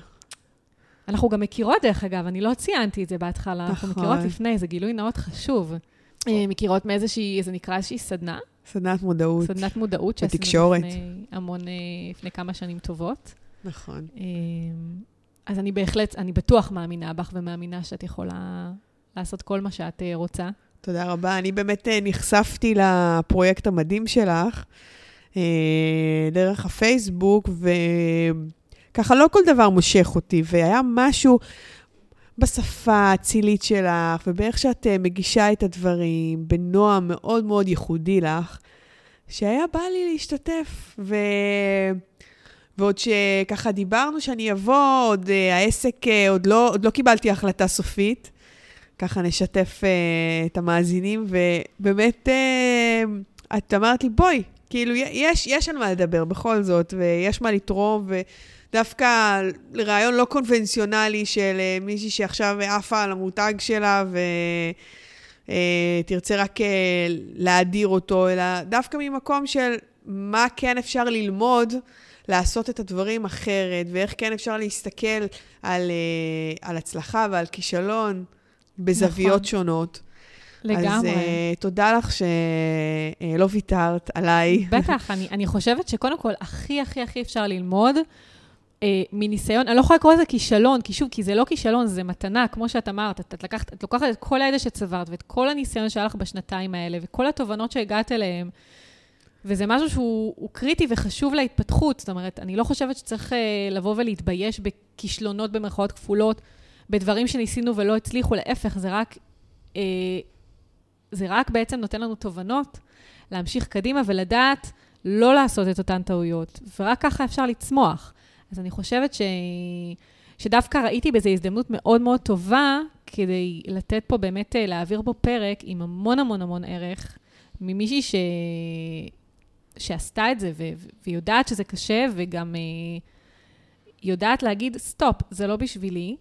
אנחנו גם מכירות, דרך אגב, אני לא ציינתי את זה בהתחלה, נכון. אנחנו מכירות לפני, זה גילוי נאות חשוב. אה, מכירות מאיזושהי, זה נקרא איזושהי סדנה. סדנת מודעות. סדנת מודעות שעשינו לפני המון, אה, לפני כמה שנים טובות. נכון. אז אני בהחלט, אני בטוח מאמינה בך ומאמינה שאת יכולה לעשות כל מה שאת אה, רוצה. תודה רבה. אני באמת אה, נחשפתי לפרויקט המדהים שלך אה, דרך הפייסבוק, וככה לא כל דבר מושך אותי, והיה משהו בשפה האצילית שלך, ובאיך שאת מגישה את הדברים, בנועם מאוד מאוד ייחודי לך, שהיה בא לי להשתתף. ו... ועוד שככה דיברנו שאני אבוא, עוד העסק, עוד, לא, עוד לא קיבלתי החלטה סופית. ככה נשתף uh, את המאזינים, ובאמת, uh, את אמרת לי, בואי, כאילו, יש, יש על מה לדבר בכל זאת, ויש מה לתרום, ודווקא לרעיון לא קונבנציונלי של uh, מישהי שעכשיו עפה על המותג שלה, ו... uh, תרצה רק uh, להאדיר אותו, אלא דווקא ממקום של מה כן אפשר ללמוד לעשות את הדברים אחרת, ואיך כן אפשר להסתכל על, uh, על הצלחה ועל כישלון בזוויות נכון. שונות. לגמרי. אז uh, תודה לך שלא uh, ויתרת עליי. בטח, אני, אני חושבת שקודם כל, הכי הכי הכי אפשר ללמוד uh, מניסיון, אני לא יכולה לקרוא לזה כישלון, כי שוב, כי זה לא כישלון, זה מתנה, כמו שאת אמרת, את, את, לקחת, את לוקחת את כל הידע שצברת, ואת כל הניסיון שהיה לך בשנתיים האלה, וכל התובנות שהגעת אליהן, וזה משהו שהוא קריטי וחשוב להתפתחות. זאת אומרת, אני לא חושבת שצריך uh, לבוא ולהתבייש בכישלונות במרכאות כפולות, בדברים שניסינו ולא הצליחו, להפך, זה רק, uh, זה רק בעצם נותן לנו תובנות להמשיך קדימה ולדעת לא לעשות את אותן טעויות, ורק ככה אפשר לצמוח. אז אני חושבת ש... שדווקא ראיתי בזה הזדמנות מאוד מאוד טובה כדי לתת פה באמת, אה, להעביר פה פרק עם המון המון המון ערך, ממישהי ש... שעשתה את זה, והיא יודעת שזה קשה, וגם uh, יודעת להגיד, סטופ, זה לא בשבילי,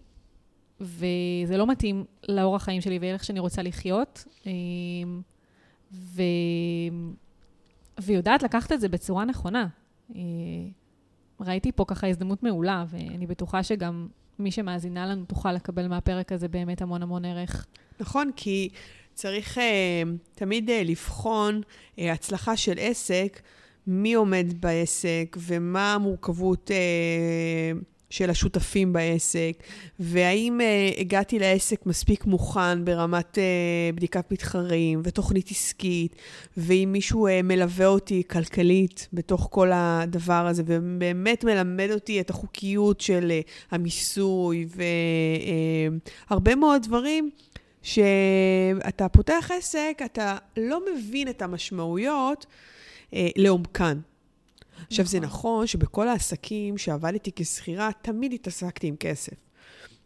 וזה לא מתאים לאורח החיים שלי ואיך שאני רוצה לחיות. Uh, ו... ויודעת לקחת את זה בצורה נכונה. Uh, ראיתי פה ככה הזדמנות מעולה, ואני בטוחה שגם מי שמאזינה לנו תוכל לקבל מהפרק הזה באמת המון המון ערך. נכון, כי צריך uh, תמיד uh, לבחון uh, הצלחה של עסק, מי עומד בעסק ומה המורכבות uh, של השותפים בעסק, והאם uh, הגעתי לעסק מספיק מוכן ברמת uh, בדיקת מתחרים ותוכנית עסקית, ואם מישהו uh, מלווה אותי כלכלית בתוך כל הדבר הזה, ובאמת מלמד אותי את החוקיות של uh, המיסוי והרבה uh, מאוד דברים. שאתה פותח עסק, אתה לא מבין את המשמעויות אה, לעומקן. עכשיו, זה נכון. נכון שבכל העסקים שעבדתי כשכירה, תמיד התעסקתי עם כסף.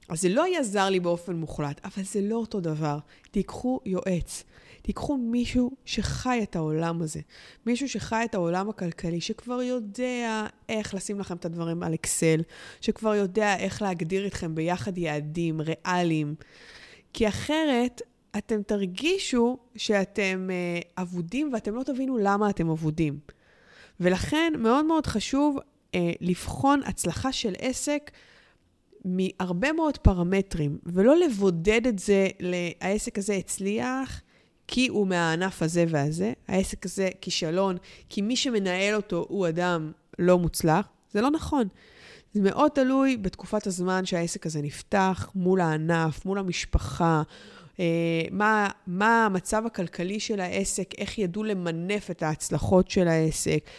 אז זה לא היה זר לי באופן מוחלט, אבל זה לא אותו דבר. תיקחו יועץ. תיקחו מישהו שחי את העולם הזה. מישהו שחי את העולם הכלכלי, שכבר יודע איך לשים לכם את הדברים על אקסל, שכבר יודע איך להגדיר אתכם ביחד יעדים ריאליים. כי אחרת אתם תרגישו שאתם uh, אבודים ואתם לא תבינו למה אתם אבודים. ולכן מאוד מאוד חשוב uh, לבחון הצלחה של עסק מהרבה מאוד פרמטרים, ולא לבודד את זה לעסק הזה הצליח כי הוא מהענף הזה והזה, העסק הזה כישלון, כי מי שמנהל אותו הוא אדם לא מוצלח. זה לא נכון. זה מאוד תלוי בתקופת הזמן שהעסק הזה נפתח, מול הענף, מול המשפחה, אה, מה, מה המצב הכלכלי של העסק, איך ידעו למנף את ההצלחות של העסק,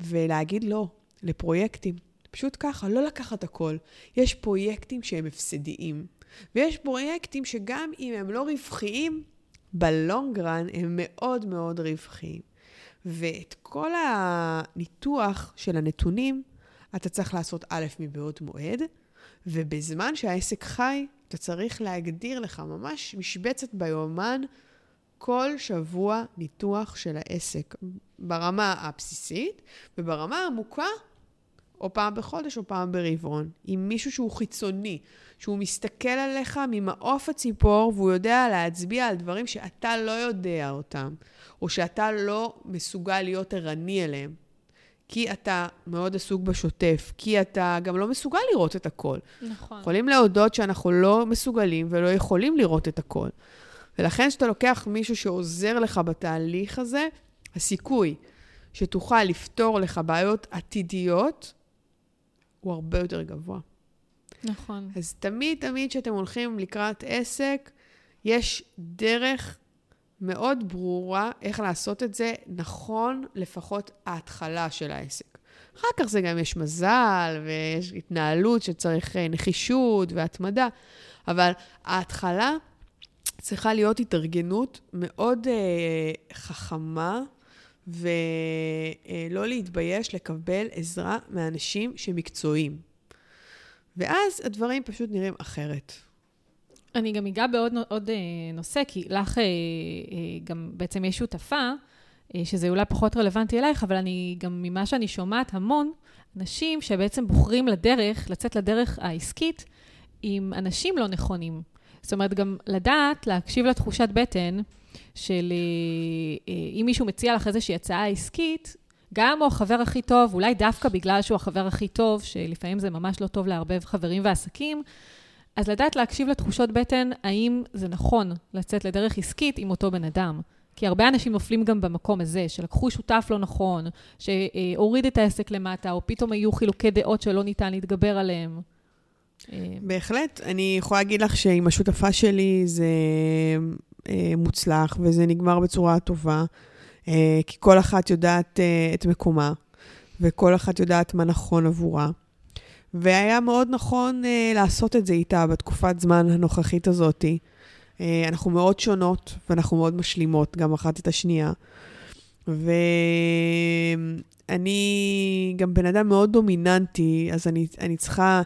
ולהגיד לא לפרויקטים. פשוט ככה, לא לקחת הכל. יש פרויקטים שהם הפסדיים, ויש פרויקטים שגם אם הם לא רווחיים, בלונגרן הם מאוד מאוד רווחיים. ואת כל הניתוח של הנתונים, אתה צריך לעשות א' מבעוד מועד, ובזמן שהעסק חי, אתה צריך להגדיר לך ממש משבצת ביומן כל שבוע ניתוח של העסק, ברמה הבסיסית, וברמה העמוקה, או פעם בחודש או פעם ברבעון, עם מישהו שהוא חיצוני, שהוא מסתכל עליך ממעוף הציפור, והוא יודע להצביע על דברים שאתה לא יודע אותם, או שאתה לא מסוגל להיות ערני אליהם. כי אתה מאוד עסוק בשוטף, כי אתה גם לא מסוגל לראות את הכל. נכון. יכולים להודות שאנחנו לא מסוגלים ולא יכולים לראות את הכל. ולכן כשאתה לוקח מישהו שעוזר לך בתהליך הזה, הסיכוי שתוכל לפתור לך בעיות עתידיות הוא הרבה יותר גבוה. נכון. אז תמיד, תמיד כשאתם הולכים לקראת עסק, יש דרך מאוד ברורה איך לעשות את זה נכון, לפחות ההתחלה של העסק. אחר כך זה גם יש מזל, ויש התנהלות שצריך אה, נחישות והתמדה, אבל ההתחלה צריכה להיות התארגנות מאוד אה, חכמה, ולא אה, להתבייש לקבל עזרה מאנשים שמקצועיים. ואז הדברים פשוט נראים אחרת. אני גם אגע בעוד עוד, אה, נושא, כי לך אה, אה, גם בעצם יש שותפה, שזה אולי פחות רלוונטי אלייך, אבל אני גם ממה שאני שומעת המון, אנשים שבעצם בוחרים לדרך, לצאת לדרך העסקית עם אנשים לא נכונים. זאת אומרת, גם לדעת, להקשיב לתחושת בטן של אם מישהו מציע לך איזושהי הצעה עסקית, גם הוא החבר הכי טוב, אולי דווקא בגלל שהוא החבר הכי טוב, שלפעמים זה ממש לא טוב לערבב חברים ועסקים, אז לדעת להקשיב לתחושות בטן, האם זה נכון לצאת לדרך עסקית עם אותו בן אדם. כי הרבה אנשים נופלים גם במקום הזה, שלקחו שותף לא נכון, שהוריד את העסק למטה, או פתאום היו חילוקי דעות שלא ניתן להתגבר עליהם. בהחלט. אני יכולה להגיד לך שעם השותפה שלי זה אה, מוצלח, וזה נגמר בצורה טובה, אה, כי כל אחת יודעת אה, את מקומה, וכל אחת יודעת מה נכון עבורה. והיה מאוד נכון uh, לעשות את זה איתה בתקופת זמן הנוכחית הזאת. Uh, אנחנו מאוד שונות ואנחנו מאוד משלימות גם אחת את השנייה. ואני גם בן אדם מאוד דומיננטי, אז אני, אני צריכה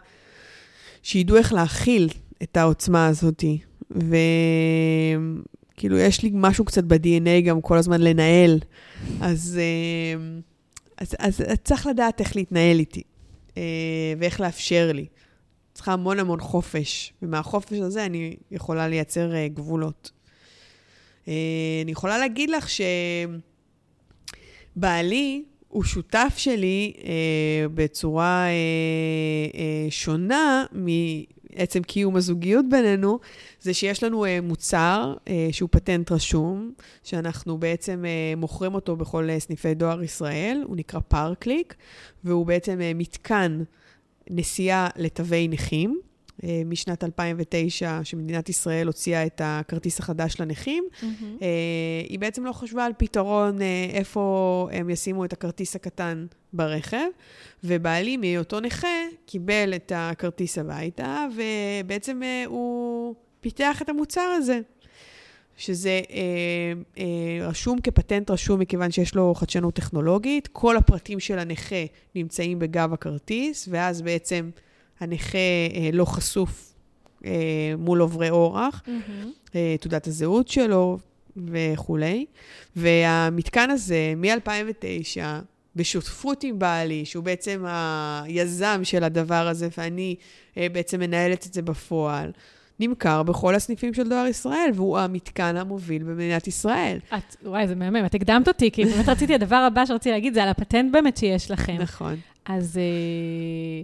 שידעו איך להכיל את העוצמה הזאת. וכאילו, יש לי משהו קצת ב-DNA גם כל הזמן לנהל. אז, אז, אז, אז צריך לדעת איך להתנהל איתי. אה, ואיך לאפשר לי. צריכה המון המון חופש, ומהחופש הזה אני יכולה לייצר אה, גבולות. אה, אני יכולה להגיד לך שבעלי הוא שותף שלי בצורה שונה מעצם קיום הזוגיות בינינו, זה שיש לנו מוצר שהוא פטנט רשום, שאנחנו בעצם מוכרים אותו בכל סניפי דואר ישראל, הוא נקרא פארקליק, והוא בעצם אה, מתקן נסיעה לתווי נכים. אה, משנת 2009, שמדינת ישראל הוציאה את הכרטיס החדש לנכים, אמ-המ. היא בעצם לא חשבה על פתרון איפה הם ישימו את הכרטיס הקטן ברכב, ובעלי, מהיותו נכה, קיבל את הכרטיס הביתה, ובעצם הוא פיתח את המוצר הזה. שזה אה, אה, רשום כפטנט רשום מכיוון שיש לו חדשנות טכנולוגית. כל הפרטים של הנכה נמצאים בגב הכרטיס, ואז בעצם הנכה אה, לא חשוף אה, מול עוברי אורח, mm-hmm. אה, תעודת הזהות שלו וכולי. והמתקן הזה, מ-2009, בשותפות עם בעלי, שהוא בעצם היזם של הדבר הזה, ואני אה, בעצם מנהלת את זה בפועל. נמכר בכל הסניפים של דואר ישראל, והוא המתקן המוביל במדינת ישראל. את, וואי, זה מהמם, את הקדמת אותי, כי באמת רציתי, הדבר הבא שרציתי להגיד זה על הפטנט באמת שיש לכם. נכון. אז אה,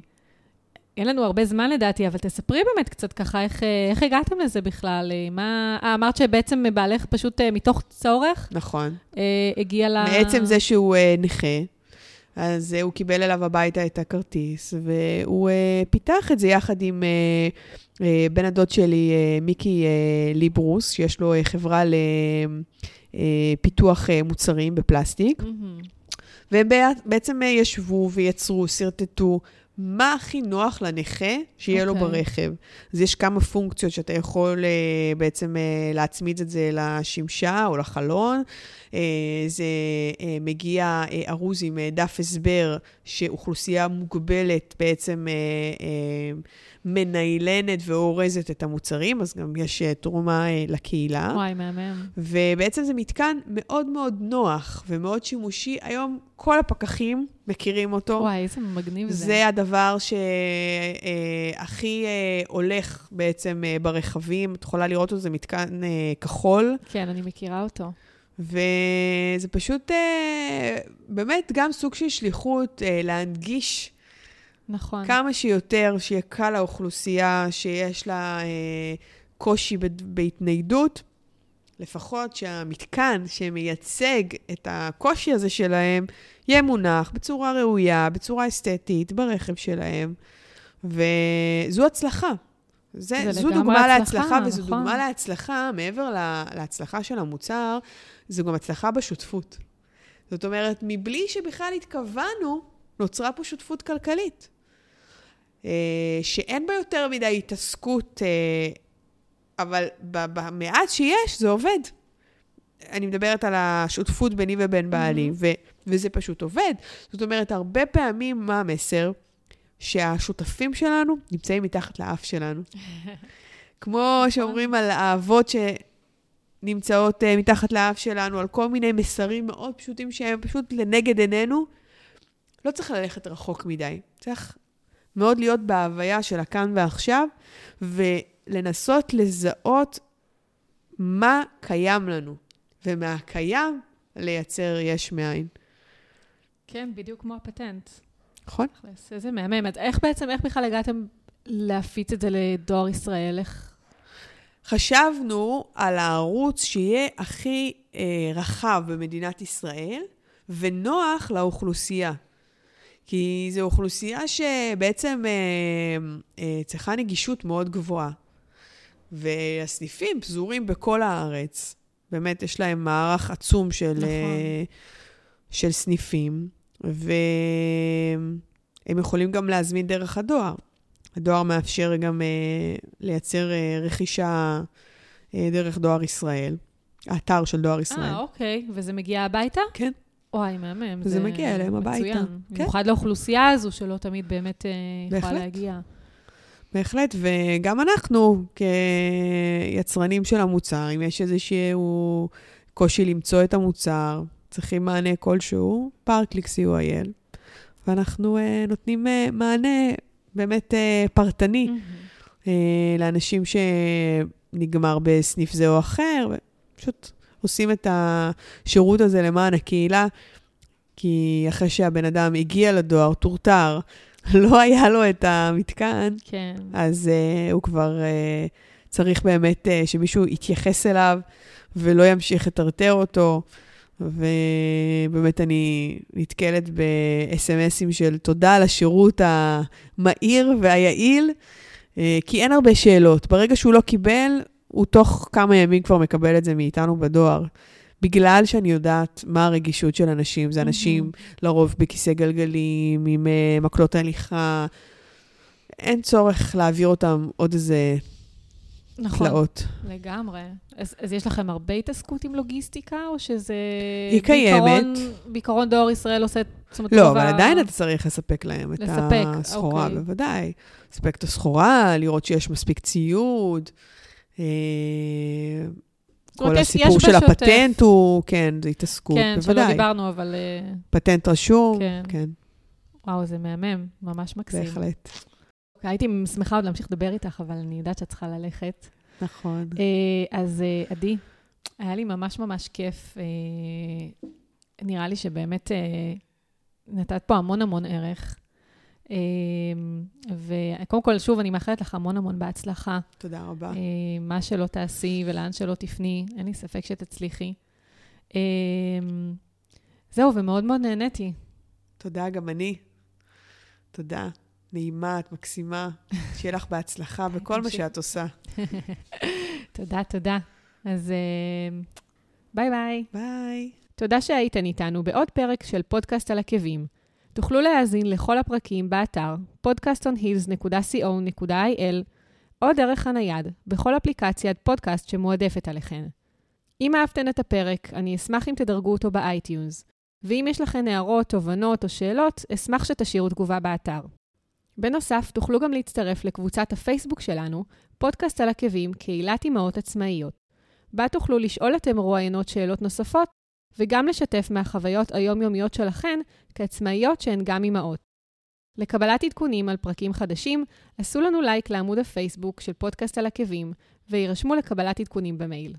אין לנו הרבה זמן לדעתי, אבל תספרי באמת קצת ככה, איך, אה, איך הגעתם לזה בכלל? אה, מה, אה, אמרת שבעצם בעלך פשוט אה, מתוך צורך? נכון. אה, הגיע ל... מעצם זה שהוא אה, נכה. אז uh, הוא קיבל אליו הביתה את הכרטיס, והוא uh, פיתח את זה יחד עם uh, uh, בן הדוד שלי, uh, מיקי uh, ליברוס, שיש לו uh, חברה לפיתוח uh, מוצרים בפלסטיק. Mm-hmm. והם בעצם uh, ישבו ויצרו, שרטטו מה הכי נוח לנכה שיהיה okay. לו אוקיי. ברכב. אז יש כמה פונקציות שאתה יכול uh, בעצם uh, להצמיד את זה לשמשה או לחלון. Uh, זה uh, מגיע uh, ארוז עם uh, דף הסבר שאוכלוסייה מוגבלת בעצם uh, uh, מניילנת ואורזת את המוצרים, אז גם יש uh, תרומה uh, לקהילה. וואי, מהמם. ובעצם זה מתקן מאוד מאוד נוח ומאוד שימושי. היום כל הפקחים מכירים אותו. וואי, איזה מגניב זה. זה הדבר שהכי uh, הולך בעצם ברכבים. את יכולה לראות אותו, זה מתקן כחול. כן, אני מכירה אותו. וזה פשוט באמת גם סוג של שליחות להנגיש נכון. כמה שיותר, שיהיה קל לאוכלוסייה שיש לה אה, קושי בהתניידות, לפחות שהמתקן שמייצג את הקושי הזה שלהם, יהיה מונח בצורה ראויה, בצורה אסתטית, ברכב שלהם. וזו הצלחה. זה, זה זו דוגמה הצלחה, להצלחה, וזו נכון. דוגמה להצלחה, מעבר לה, להצלחה של המוצר, זו גם הצלחה בשותפות. זאת אומרת, מבלי שבכלל התכוונו, נוצרה פה שותפות כלכלית. אה, שאין בה יותר מדי התעסקות, אה, אבל במעט שיש, זה עובד. אני מדברת על השותפות ביני ובין בעלי, ו- וזה פשוט עובד. זאת אומרת, הרבה פעמים, מה המסר? שהשותפים שלנו נמצאים מתחת לאף שלנו. כמו שאומרים על האהבות שנמצאות uh, מתחת לאף שלנו, על כל מיני מסרים מאוד פשוטים שהם פשוט לנגד עינינו, לא צריך ללכת רחוק מדי. צריך מאוד להיות בהוויה של הכאן ועכשיו, ולנסות לזהות מה קיים לנו, ומהקיים לייצר יש מאין. כן, בדיוק כמו הפטנט. נכון? איזה מהמם. אז איך בעצם, איך בכלל הגעתם להפיץ את זה לדואר ישראל? איך... חשבנו על הערוץ שיהיה הכי אה, רחב במדינת ישראל ונוח לאוכלוסייה. כי זו אוכלוסייה שבעצם אה, אה, צריכה נגישות מאוד גבוהה. והסניפים פזורים בכל הארץ. באמת, יש להם מערך עצום של, נכון. אה, של סניפים, והם יכולים גם להזמין דרך הדואר. הדואר מאפשר גם אה, לייצר אה, רכישה אה, דרך דואר ישראל, האתר של דואר ישראל. אה, אוקיי. וזה מגיע הביתה? כן. וואי, מהמם. וזה מגיע אליהם הביתה. מצוין. כן. במיוחד לאוכלוסייה הזו, שלא תמיד באמת אה, יכולה. להגיע. בהחלט, וגם אנחנו כיצרנים של המוצר, אם יש איזשהו קושי למצוא את המוצר, צריכים מענה כלשהו, פארקליק co.il, ואנחנו אה, נותנים אה, מענה באמת פרטני לאנשים שנגמר בסניף זה או אחר, ופשוט עושים את השירות הזה למען הקהילה, כי אחרי שהבן אדם הגיע לדואר, טורטר, לא היה לו את המתקן, כן. אז אה, הוא כבר אה, צריך באמת uh, שמישהו יתייחס אליו ולא ימשיך לטרטר אותו. ובאמת אני נתקלת ב-SMSים של תודה על השירות המהיר והיעיל, כי אין הרבה שאלות. ברגע שהוא לא קיבל, הוא תוך כמה ימים כבר מקבל את זה מאיתנו בדואר. בגלל שאני יודעת מה הרגישות של אנשים. זה אנשים לרוב בכיסא גלגלים, עם uh, מקלות הליכה. אין צורך להעביר אותם עוד איזה נכון. תלאות. לגמרי. אז, אז יש לכם הרבה התעסקות עם לוגיסטיקה, או שזה... היא קיימת. בעיקרון, דואר ישראל עושה... זאת אומרת, לא, רוב אבל עדיין אתה צריך לספק להם את לספק, הסחורה, אוקיי. בוודאי. לספק את הסחורה, לראות שיש מספיק ציוד. אה, כל הסיפור של בשוטף. הפטנט הוא, כן, זה התעסקות, כן, שלא בוודאי. דיברנו, אבל... אה, פטנט רשום, כן. כן, וואו, זה מהמם, ממש מקסים. בהחלט. הייתי שמחה עוד להמשיך לדבר איתך, אבל אני יודעת שאת צריכה ללכת. נכון. אה, אז עדי, היה לי ממש ממש כיף. אה, נראה לי שבאמת נתת פה המון המון ערך. אה, וקודם כל, שוב, אני מאחלת לך המון המון בהצלחה. תודה רבה. אה, מה שלא תעשי ולאן שלא תפני, אין לי ספק שתצליחי. אה, זהו, ומאוד מאוד נהניתי. תודה, גם אני. תודה. נעימה, את מקסימה. שיהיה לך בהצלחה בכל מה. שאת עושה. תודה, תודה. אז ביי ביי. ביי. תודה שהייתן איתנו בעוד פרק של פודקאסט על עקבים. תוכלו להאזין לכל הפרקים באתר podcastonheels.co.il או דרך הנייד, בכל אפליקציית פודקאסט שמועדפת עליכן. אם אהבתן את הפרק, אני אשמח אם תדרגו אותו ב iTunes. ואם יש לכן הערות, תובנות או שאלות, אשמח שתשאירו תגובה באתר. בנוסף, תוכלו גם להצטרף לקבוצת הפייסבוק שלנו, פודקאסט על עקבים, קהילת אמהות עצמאיות. בה תוכלו לשאול את המרואיינות שאלות נוספות, וגם לשתף מהחוויות היומיומיות שלכן כעצמאיות שהן גם אמהות. לקבלת עדכונים על פרקים חדשים, עשו לנו לייק לעמוד הפייסבוק של פודקאסט על עקבים, ויירשמו לקבלת עדכונים במייל.